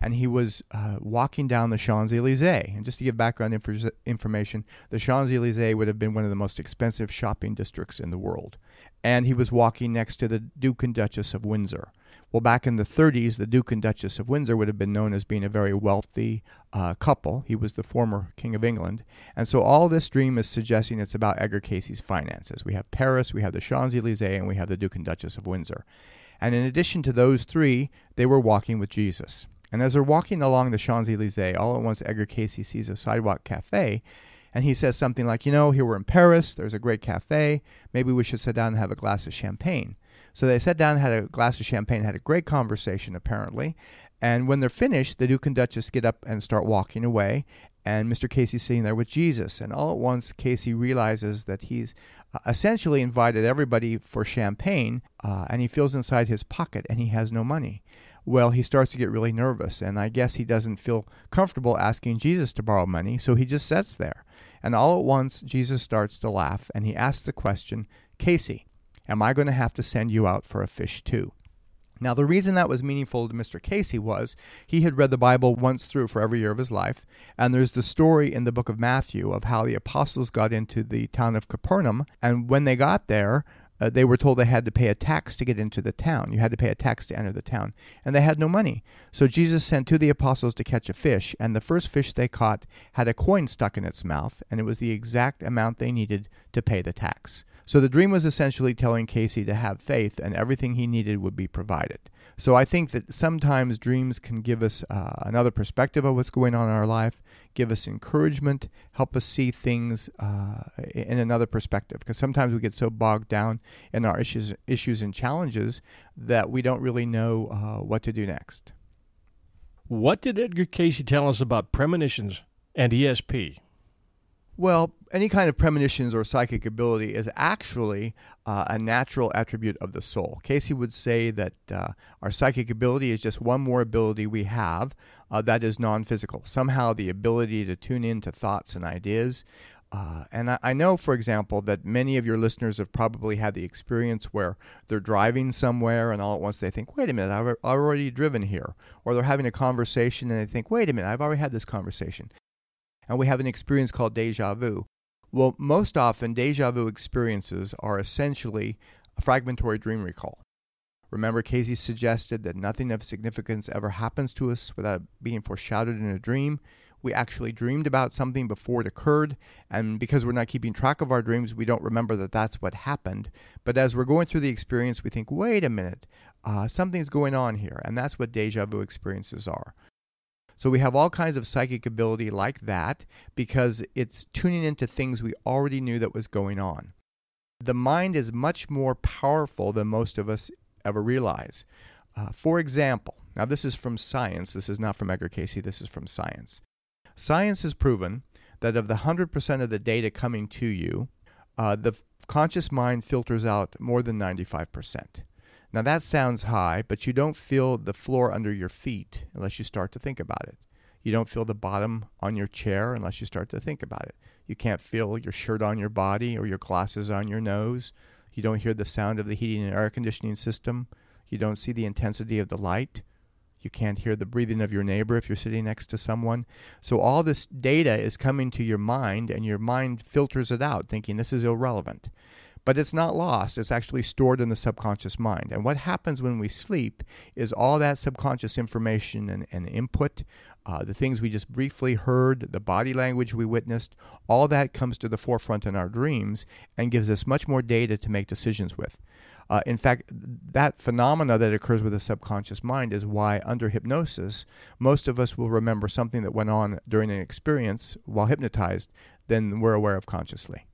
And he was uh, walking down the Champs Elysees. And just to give background inf- information, the Champs Elysees would have been one of the most expensive shopping districts in the world. And he was walking next to the Duke and Duchess of Windsor. Well, back in the 30s, the Duke and Duchess of Windsor would have been known as being a very wealthy uh, couple. He was the former King of England. And so all this dream is suggesting it's about Edgar Cayce's finances. We have Paris, we have the Champs Elysees, and we have the Duke and Duchess of Windsor. And in addition to those three, they were walking with Jesus. And as they're walking along the Champs Elysees, all at once Edgar Cayce sees a sidewalk cafe. And he says something like, You know, here we're in Paris, there's a great cafe. Maybe we should sit down and have a glass of champagne. So they sat down, had a glass of champagne, had a great conversation, apparently. And when they're finished, the Duke and Duchess get up and start walking away. And Mr. Cayce's sitting there with Jesus. And all at once, Cayce realizes that he's uh, essentially invited everybody for champagne, uh, and he feels inside his pocket and he has no money. Well, he starts to get really nervous, and I guess he doesn't feel comfortable asking Jesus to borrow money, so he just sits there. And all at once, Jesus starts to laugh, and he asks the question, Cayce, Am I going to have to send you out for a fish too? Now, the reason that was meaningful to Mr. Cayce was he had read the Bible once through for every year of his life, and there's the story in the book of Matthew of how the apostles got into the town of Capernaum, and when they got there, uh, they were told they had to pay a tax to get into the town. You had to pay a tax to enter the town. And they had no money. So Jesus sent two of the apostles to catch a fish, and the first fish they caught had a coin stuck in its mouth, and it was the exact amount they needed to pay the tax. So the dream was essentially telling Cayce to have faith and everything he needed would be provided. So I think that sometimes dreams can give us uh, another perspective of what's going on in our life, give us encouragement, help us see things uh, in another perspective. Because sometimes we get so bogged down in our issues, issues and challenges that we don't really know uh, what to do next. What did Edgar Cayce tell us about premonitions and ESP? Well, any kind of premonitions or psychic ability is actually uh, a natural attribute of the soul. Cayce would say that uh, our psychic ability is just one more ability we have uh, that is non physical. Somehow, the ability to tune in to thoughts and ideas. Uh, and I, I, know, for example, that many of your listeners have probably had the experience where they're driving somewhere and all at once they think, wait a minute, I've already driven here. Or they're having a conversation and they think, wait a minute, I've already had this conversation. And we have an experience called deja vu. Well, most often, deja vu experiences are essentially a fragmentary dream recall. Remember, Cayce suggested that nothing of significance ever happens to us without being foreshadowed in a dream. We actually dreamed about something before it occurred, and because we're not keeping track of our dreams, we don't remember that that's what happened. But as we're going through the experience, we think, wait a minute, uh, something's going on here, and that's what deja vu experiences are. So we have all kinds of psychic ability like that because it's tuning into things we already knew that was going on. The mind is much more powerful than most of us ever realize. Uh, for example, now this is from science, this is not from Edgar Cayce, this is from science. Science has proven that of the 100% of the data coming to you, uh, the conscious mind filters out more than 95%. Now that sounds high, but you don't feel the floor under your feet unless you start to think about it. You don't feel the bottom on your chair unless you start to think about it. You can't feel your shirt on your body or your glasses on your nose. You don't hear the sound of the heating and air conditioning system. You don't see the intensity of the light. You can't hear the breathing of your neighbor if you're sitting next to someone. So all this data is coming to your mind, and your mind filters it out, thinking this is irrelevant. But it's not lost, it's actually stored in the subconscious mind. And what happens when we sleep is all that subconscious information and, and input, uh, the things we just briefly heard, the body language we witnessed, all that comes to the forefront in our dreams and gives us much more data to make decisions with. Uh, in fact, that phenomena that occurs with the subconscious mind is why, under hypnosis, most of us will remember something that went on during an experience while hypnotized than we're aware of consciously.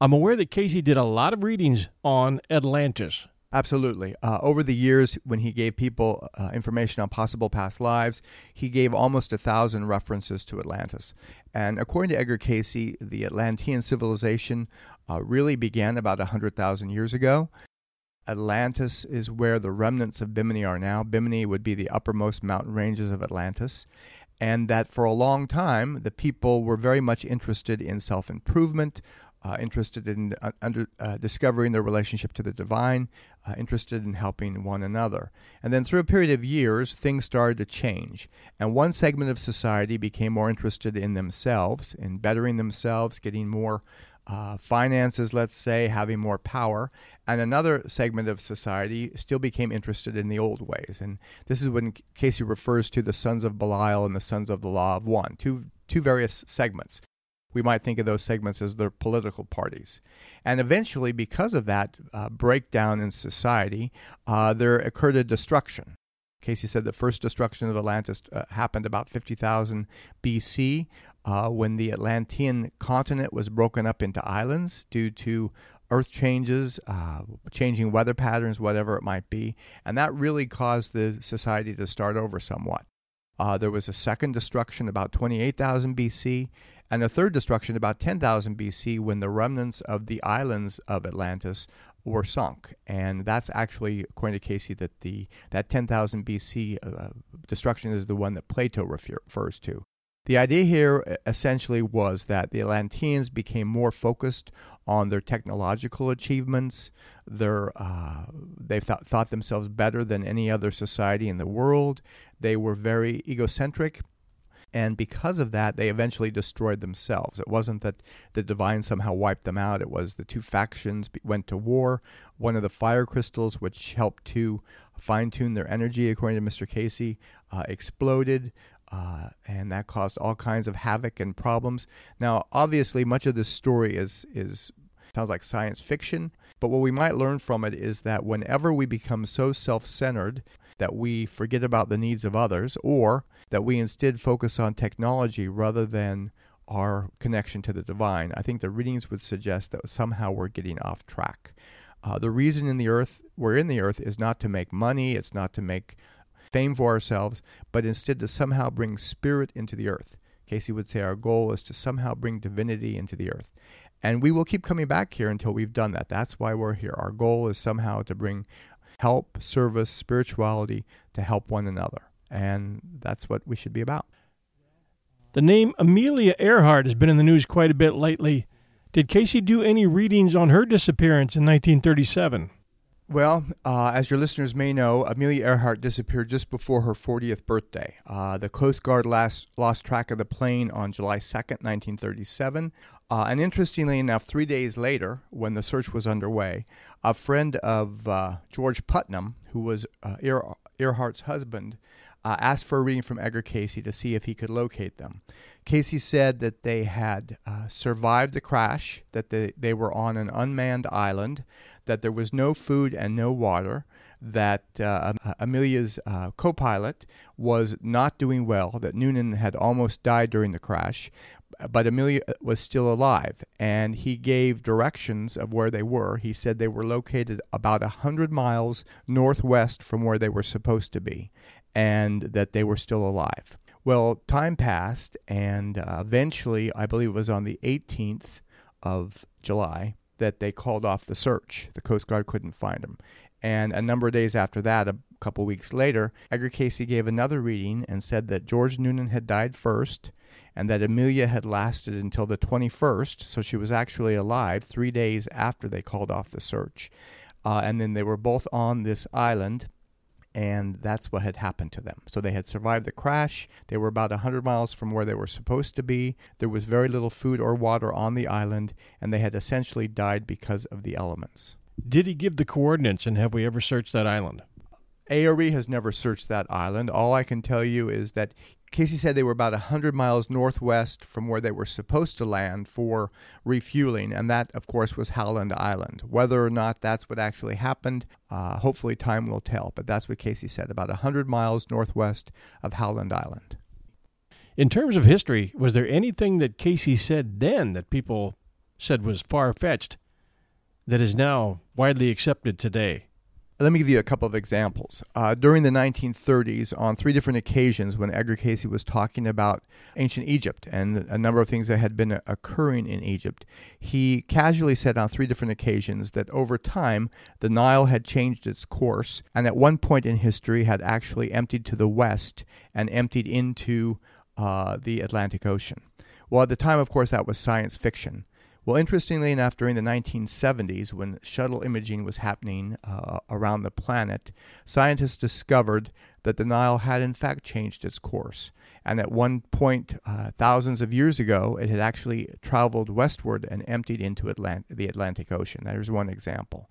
I'm aware that Cayce did a lot of readings on Atlantis. Absolutely. Uh, over the years, when he gave people uh, information on possible past lives, he gave almost a thousand references to Atlantis. And according to Edgar Cayce, the Atlantean civilization uh, really began about 100,000 years ago. Atlantis is where the remnants of Bimini are now. Bimini would be the uppermost mountain ranges of Atlantis. And that for a long time, the people were very much interested in self improvement, uh, interested in uh, under, uh, discovering their relationship to the divine, uh, interested in helping one another. And then through a period of years, things started to change. And one segment of society became more interested in themselves, in bettering themselves, getting more uh, finances, let's say, having more power. And another segment of society still became interested in the old ways. And this is when Cayce refers to the sons of Belial and the sons of the Law of One, two, two various segments we might think of those segments as their political parties. And eventually, because of that uh, breakdown in society, uh, there occurred a destruction. Cayce said the first destruction of Atlantis uh, happened about 50,000 BC uh, when the Atlantean continent was broken up into islands due to earth changes, uh, changing weather patterns, whatever it might be. And that really caused the society to start over somewhat. Uh, there was a second destruction about 28,000 BC, and a third destruction about 10,000 BC when the remnants of the islands of Atlantis were sunk. And that's actually, according to Cayce, that the that 10,000 BC uh, destruction is the one that Plato refers to. The idea here essentially was that the Atlanteans became more focused on their technological achievements. Their, uh, they thought, thought themselves better than any other society in the world. They were very egocentric and because of that, they eventually destroyed themselves. It wasn't that the divine somehow wiped them out, it was the two factions went to war. One of the fire crystals, which helped to fine tune their energy, according to Mr. Cayce uh, exploded. Uh, and that caused all kinds of havoc and problems. Now, obviously, much of this story is is sounds like science fiction, but what we might learn from it is that whenever we become so self-centered that we forget about the needs of others, or that we instead focus on technology rather than our connection to the divine. I think the readings would suggest that somehow we're getting off track. Uh, the reason in the earth we're in the earth is not to make money, it's not to make fame for ourselves, but instead to somehow bring spirit into the earth. Cayce would say our goal is to somehow bring divinity into the earth. And we will keep coming back here until we've done that. That's why we're here. Our goal is somehow to bring help, service, spirituality to help one another. And that's what we should be about. The name Amelia Earhart has been in the news quite a bit lately. Did Cayce do any readings on her disappearance in 1937? Well, uh, as your listeners may know, Amelia Earhart disappeared just before her 40th birthday. Uh, the Coast Guard last, lost track of the plane on July 2nd, 1937. Uh, and interestingly enough, three days later, when the search was underway, a friend of uh, George Putnam, who was uh, Earhart's husband, uh, asked for a reading from Edgar Cayce to see if he could locate them. Cayce said that they had survived the crash, that they, they were on an unmanned island, that there was no food and no water, that uh, Amelia's uh, co pilot was not doing well, that Noonan had almost died during the crash, but Amelia was still alive, and he gave directions of where they were. He said they were located about a 100 miles northwest from where they were supposed to be, and that they were still alive. Well, time passed, and uh, eventually, I believe it was on the 18th of July, that they called off the search. The Coast Guard couldn't find them. And a number of days after that, a couple weeks later, Edgar Cayce gave another reading and said that George Noonan had died first and that Amelia had lasted until the 21st, so she was actually alive three days after they called off the search. Uh, and then they were both on this island and that's what had happened to them. So they had survived the crash. They were about 100 miles from where they were supposed to be. There was very little food or water on the island, and they had essentially died because of the elements. Did he give the coordinates, and have we ever searched that island? ARE has never searched that island. All I can tell you is that Cayce said they were about 100 miles northwest from where they were supposed to land for refueling, and that, of course, was Howland Island. Whether or not that's what actually happened, uh, hopefully time will tell, but that's what Cayce said, about 100 miles northwest of Howland Island. In terms of history, was there anything that Cayce said then that people said was far fetched that is now widely accepted today? Let me give you a couple of examples. Uh, during the 1930s, on three different occasions, when Edgar Cayce was talking about ancient Egypt and a number of things that had been occurring in Egypt, he casually said on three different occasions that over time the Nile had changed its course and at one point in history had actually emptied to the west and emptied into uh, the Atlantic Ocean. Well, at the time, of course, that was science fiction. Well, interestingly enough, during the 1970s, when shuttle imaging was happening uh, around the planet, scientists discovered that the Nile had in fact changed its course. And at one point, uh, thousands of years ago, it had actually traveled westward and emptied into Atlant- the Atlantic Ocean. There's one example.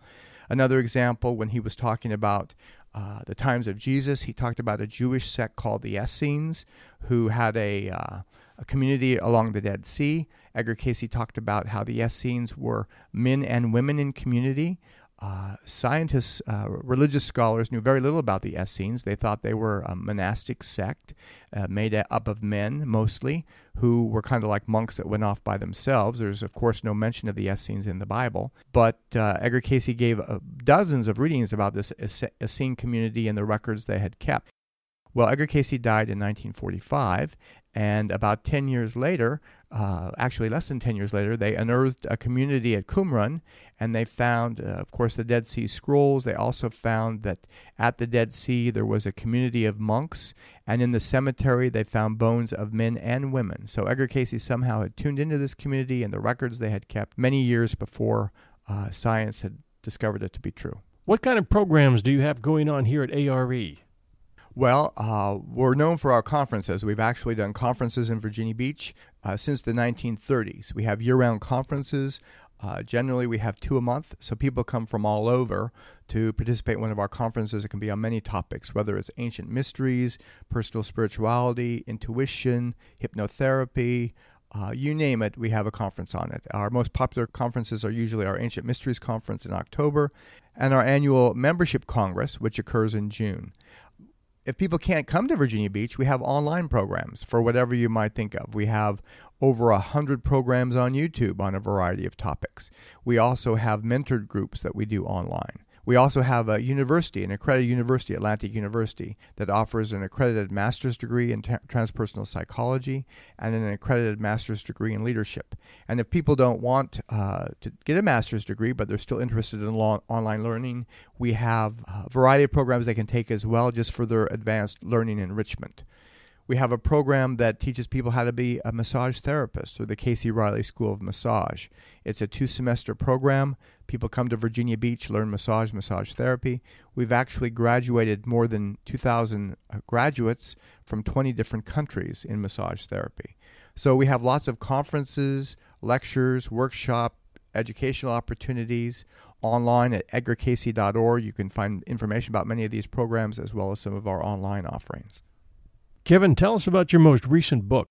Another example, when he was talking about uh, the times of Jesus, he talked about a Jewish sect called the Essenes, who had a, uh, a community along the Dead Sea Edgar Cayce talked about how the Essenes were men and women in community. Uh, scientists, uh, religious scholars knew very little about the Essenes. They thought they were a monastic sect uh, made up of men mostly, who were kind of like monks that went off by themselves. There's, of course, no mention of the Essenes in the Bible. But uh, Edgar Cayce gave uh, dozens of readings about this Essene community and the records they had kept. Well, Edgar Cayce died in 1945, and about 10 years later, uh, actually less than 10 years later, they unearthed a community at Qumran and they found, uh, of course, the Dead Sea Scrolls. They also found that at the Dead Sea there was a community of monks, and in the cemetery they found bones of men and women. So Edgar Cayce somehow had tuned into this community and the records they had kept many years before uh, science had discovered it to be true. What kind of programs do you have going on here at ARE? Well, uh, we're known for our conferences. We've actually done conferences in Virginia Beach uh, since the 1930s. We have year round conferences. Uh, generally, we have two a month, so people come from all over to participate in one of our conferences. It can be on many topics, whether it's ancient mysteries, personal spirituality, intuition, hypnotherapy, uh, you name it, we have a conference on it. Our most popular conferences are usually our Ancient Mysteries Conference in October and our annual Membership Congress, which occurs in June if people can't come to Virginia Beach, we have online programs for whatever you might think of. We have over a hundred programs on YouTube on a variety of topics. We also have mentored groups that we do online. We also have a university, an accredited university, Atlantic University, that offers an accredited master's degree in t- transpersonal psychology and an accredited master's degree in leadership. And if people don't want uh, to get a master's degree, but they're still interested in long- online learning, we have a variety of programs they can take as well just for their advanced learning enrichment. We have a program that teaches people how to be a massage therapist through the Cayce Reilly School of Massage. It's a two semester program. People come to Virginia Beach, learn massage, massage therapy. We've actually graduated more than 2,000 uh, graduates from 20 different countries in massage therapy. So we have lots of conferences, lectures, workshop, educational opportunities online at edgarcayce.org. You can find information about many of these programs as well as some of our online offerings. Kevin, tell us about your most recent book.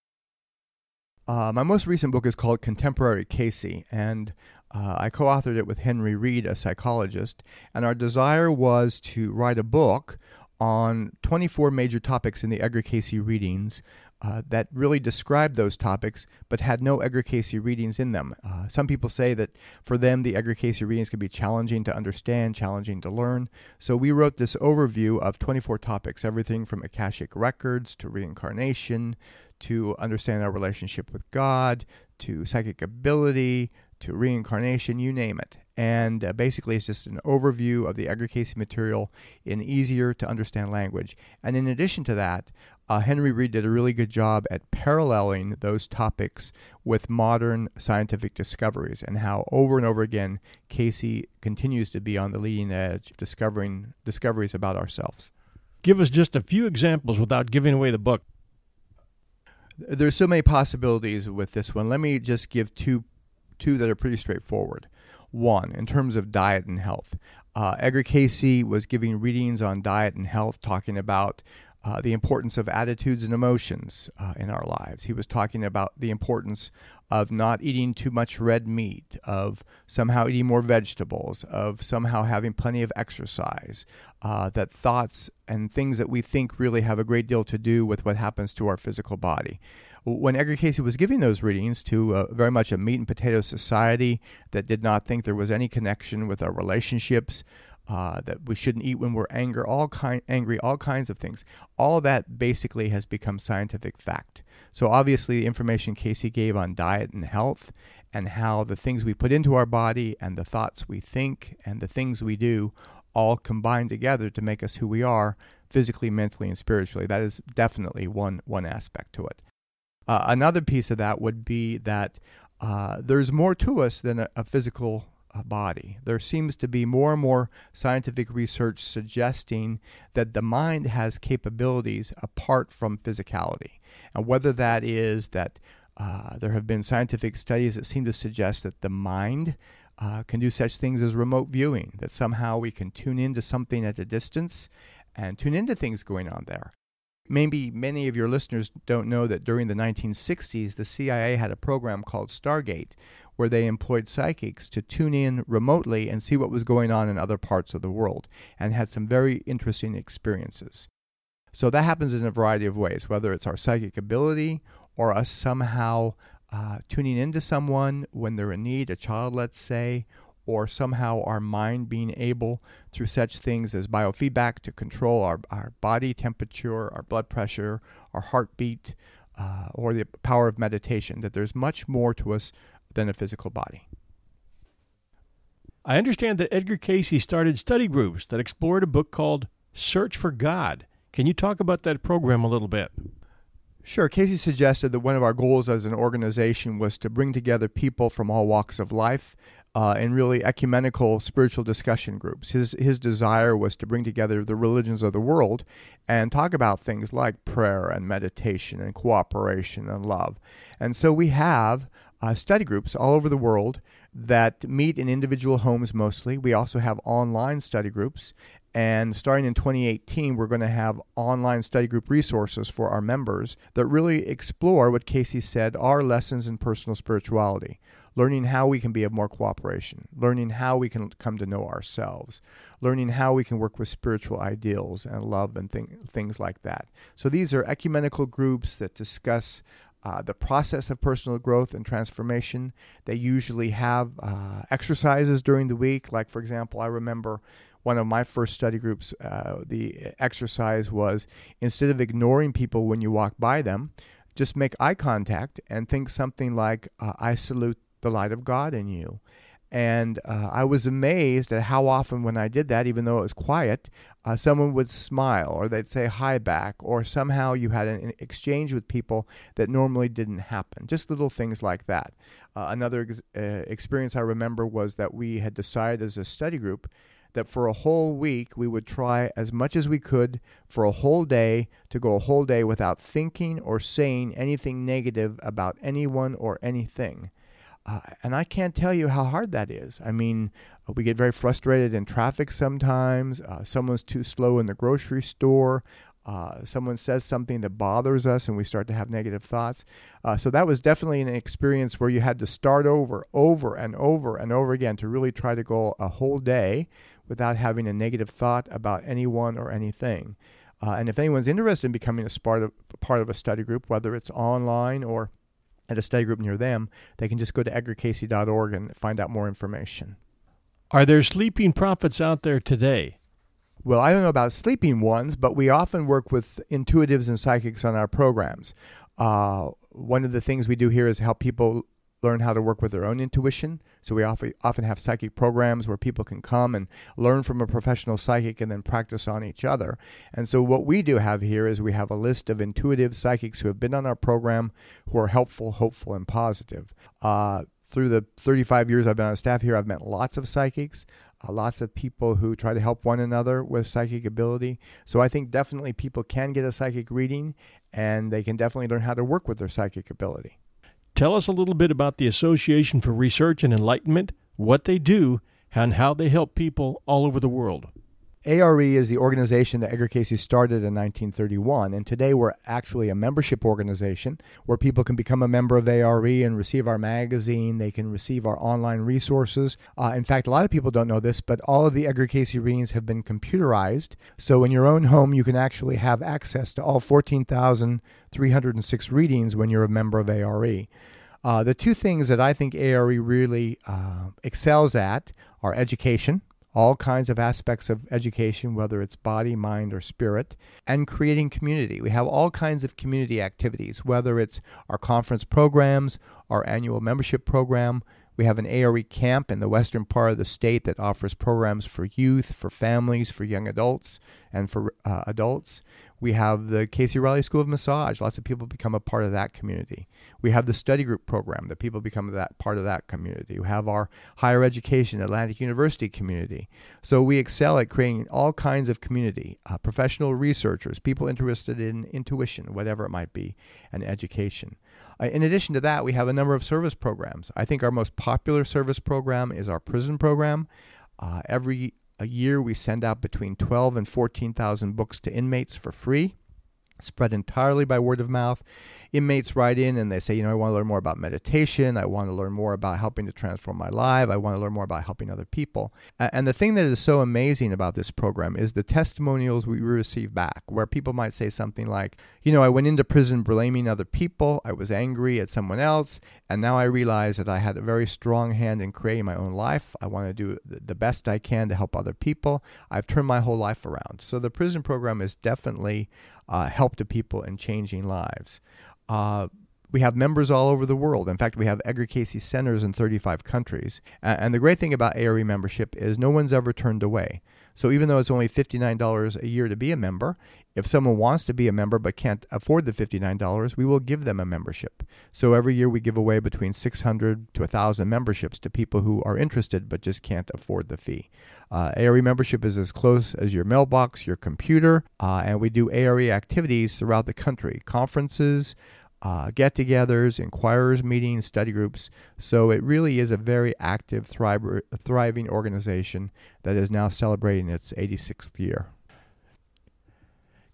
Uh, my most recent book is called Contemporary Cayce, and uh, I co authored it with Henry Reed, a psychologist. And our desire was to write a book on 24 major topics in the Edgar Cayce readings uh, that really described those topics but had no Edgar Cayce readings in them. Uh, some people say that for them, the Edgar Cayce readings can be challenging to understand, challenging to learn. So we wrote this overview of 24 topics everything from Akashic records to reincarnation to understand our relationship with God to psychic ability to reincarnation, you name it. And uh, basically, it's just an overview of the Edgar Cayce material in easier to understand language. And in addition to that, uh, Henry Reed did a really good job at paralleling those topics with modern scientific discoveries and how over and over again Cayce continues to be on the leading edge discovering discoveries about ourselves. Give us just a few examples without giving away the book. There's so many possibilities with this one. Let me just give two two that are pretty straightforward. One, in terms of diet and health, uh, Edgar Cayce was giving readings on diet and health, talking about uh, the importance of attitudes and emotions uh, in our lives. He was talking about the importance of not eating too much red meat, of somehow eating more vegetables, of somehow having plenty of exercise. Uh, that thoughts and things that we think really have a great deal to do with what happens to our physical body. When Edgar Cayce was giving those readings to uh, very much a meat and potato society that did not think there was any connection with our relationships, uh, that we shouldn't eat when we're anger, all kind, angry, all kinds of things. All of that basically has become scientific fact. So obviously, the information Cayce gave on diet and health, and how the things we put into our body, and the thoughts we think, and the things we do, all combine together to make us who we are, physically, mentally, and spiritually. That is definitely one one aspect to it. Uh, another piece of that would be that uh, there's more to us than a, a physical body. There seems to be more and more scientific research suggesting that the mind has capabilities apart from physicality. And whether that is that uh, there have been scientific studies that seem to suggest that the mind uh, can do such things as remote viewing, that somehow we can tune into something at a distance and tune into things going on there. Maybe many of your listeners don't know that during the 1960s, the CIA had a program called Stargate, where they employed psychics to tune in remotely and see what was going on in other parts of the world, and had some very interesting experiences. So that happens in a variety of ways, whether it's our psychic ability or us somehow uh, tuning into someone when they're in need, a child, let's say, or somehow our mind being able, through such things as biofeedback, to control our, our body temperature, our blood pressure, our heartbeat, uh, or the power of meditation, that there's much more to us than a physical body. I understand that Edgar Cayce started study groups that explored a book called Search for God. Can you talk about that program a little bit? Sure. Cayce suggested that one of our goals as an organization was to bring together people from all walks of life uh, in really ecumenical spiritual discussion groups. His his desire was to bring together the religions of the world and talk about things like prayer and meditation and cooperation and love. And so we have uh, study groups all over the world that meet in individual homes mostly. We also have online study groups. And starting in 2018, we're going to have online study group resources for our members that really explore what Cayce said are lessons in personal spirituality learning how we can be of more cooperation, learning how we can come to know ourselves, learning how we can work with spiritual ideals and love and th- things like that. So these are ecumenical groups that discuss uh, the process of personal growth and transformation. They usually have uh, exercises during the week. Like, for example, I remember one of my first study groups, uh, the exercise was instead of ignoring people when you walk by them, just make eye contact and think something like, uh, I salute the light of God in you. And uh, I was amazed at how often, when I did that, even though it was quiet, uh, someone would smile or they'd say hi back, or somehow you had an, exchange with people that normally didn't happen. Just little things like that. Uh, another ex- uh, experience I remember was that we had decided as a study group that for a whole week we would try as much as we could for a whole day to go a whole day without thinking or saying anything negative about anyone or anything. Uh, and I can't tell you how hard that is. I mean, uh, we get very frustrated in traffic sometimes. Uh, someone's too slow in the grocery store. Uh, someone says something that bothers us and we start to have negative thoughts. Uh, so that was definitely an experience where you had to start over, over and over and over again to really try to go a whole day without having a negative thought about anyone or anything. And if anyone's interested in becoming a part of, part of a study group, whether it's online or at a study group near them, they can just go to edgarcayce.org and find out more information. Are there sleeping prophets out there today? Well, I don't know about sleeping ones, but we often work with intuitives and psychics on our programs. Uh, one of the things we do here is help people learn how to work with their own intuition. So we often have psychic programs where people can come and learn from a professional psychic and then practice on each other. And so what we do have here is we have a list of intuitive psychics who have been on our program who are helpful, hopeful, and positive. Uh, through the 35 years I've been on staff here, I've met lots of psychics, uh, lots of people who try to help one another with psychic ability. So I think definitely people can get a psychic reading and they can definitely learn how to work with their psychic ability. Tell us a little bit about the Association for Research and Enlightenment, what they do, and how they help people all over the world. ARE is the organization that Edgar Cayce started in 1931, and today we're actually a membership organization where people can become a member of ARE and receive our magazine. They can receive our online resources. Uh, in fact, a lot of people don't know this, but all of the Edgar Cayce readings have been computerized. So in your own home, you can actually have access to all 14,306 readings when you're a member of ARE. Uh, the two things that I think ARE really uh, excels at are education all kinds of aspects of education, whether it's body, mind, or spirit, and creating community. We have all kinds of community activities, whether it's our conference programs, our annual membership program. We have an ARE camp in the western part of the state that offers programs for youth, for families, for young adults, and for uh, adults. We have the Cayce Reilly School of Massage. Lots of people become a part of that community. We have the study group program that people become that part of that community. We have our higher education Atlantic University community. So we excel at creating all kinds of community, uh, professional researchers, people interested in intuition, whatever it might be, and education. Uh, in addition to that, we have a number of service programs. I think our most popular service program is our prison program. Uh, every a year, we send out between 12 and 14,000 books to inmates for free, spread entirely by word of mouth inmates write in and they say, you know, I want to learn more about meditation. I want to learn more about helping to transform my life. I want to learn more about helping other people. And the thing that is so amazing about this program is the testimonials we receive back, where people might say something like, you know, I went into prison blaming other people. I was angry at someone else. And now I realize that I had a very strong hand in creating my own life. I want to do the best I can to help other people. I've turned my whole life around. So the prison program is definitely uh, help to people in changing lives. Uh, we have members all over the world. In fact, we have Edgar Cayce centers in 35 countries. And the great thing about ARE membership is no one's ever turned away. So even though it's only $59 a year to be a member, if someone wants to be a member but can't afford the $59, we will give them a membership. So every year we give away between 600 to 1,000 memberships to people who are interested but just can't afford the fee. Uh, ARE membership is as close as your mailbox, your computer, uh, and we do ARE activities throughout the country conferences, uh, get togethers, inquirers meetings, study groups. So it really is a very active, thriving organization that is now celebrating its 86th year.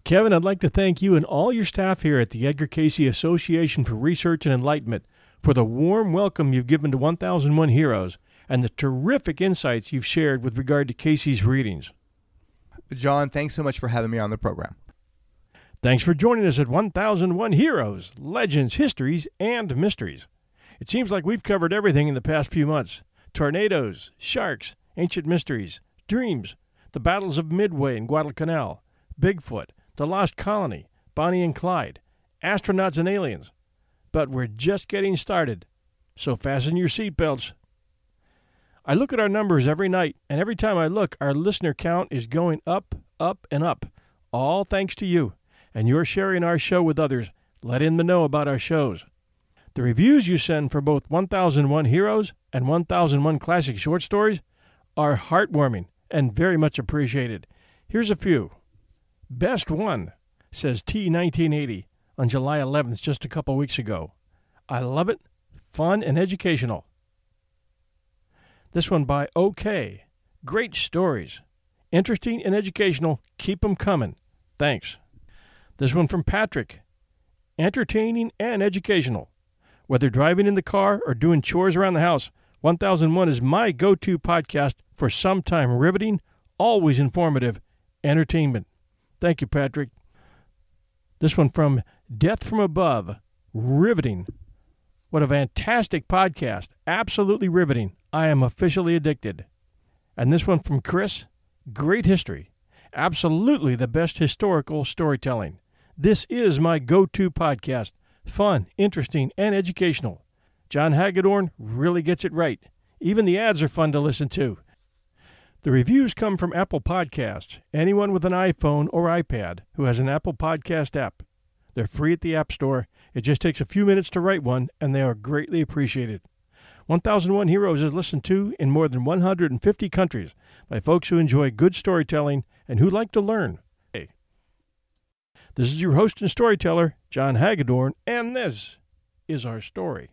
Kevin, I'd like to thank you and all your staff here at the Edgar Cayce Association for Research and Enlightenment for the warm welcome you've given to 1001 Heroes and the terrific insights you've shared with regard to Cayce's readings. John, thanks so much for having me on the program. Thanks for joining us at 1001 Heroes, Legends, Histories, and Mysteries. It seems like we've covered everything in the past few months tornadoes, sharks, ancient mysteries, dreams, the battles of Midway and Guadalcanal, Bigfoot, the Lost Colony, Bonnie and Clyde, astronauts and aliens. But we're just getting started, so fasten your seatbelts. I look at our numbers every night, and every time I look, our listener count is going up, up, and up, all thanks to you, and you're sharing our show with others, letting them know about our shows. The reviews you send for both 1001 Heroes and 1001 Classic Short Stories are heartwarming and very much appreciated. Here's a few. Best one, says T1980 on July 11th, just a couple weeks ago. I love it, fun and educational. This one by OK. Great stories. Interesting and educational. Keep 'em coming. Thanks. This one from Patrick. Entertaining and educational. Whether driving in the car or doing chores around the house, 1001 is my go to podcast for some time riveting, always informative entertainment. Thank you, Patrick. This one from Death from Above. Riveting. What a fantastic podcast. Absolutely riveting. I am officially addicted. And this one from Chris. Great history. Absolutely the best historical storytelling. This is my go to podcast fun, interesting, and educational. John Hagedorn really gets it right. Even the ads are fun to listen to. The reviews come from Apple Podcasts. Anyone with an iPhone or iPad who has an Apple Podcast app. They're free at the App Store. It just takes a few minutes to write one, and they are greatly appreciated. 1001 Heroes is listened to in more than 150 countries by folks who enjoy good storytelling and who like to learn. This is your host and storyteller, John Hagedorn, and this is our story.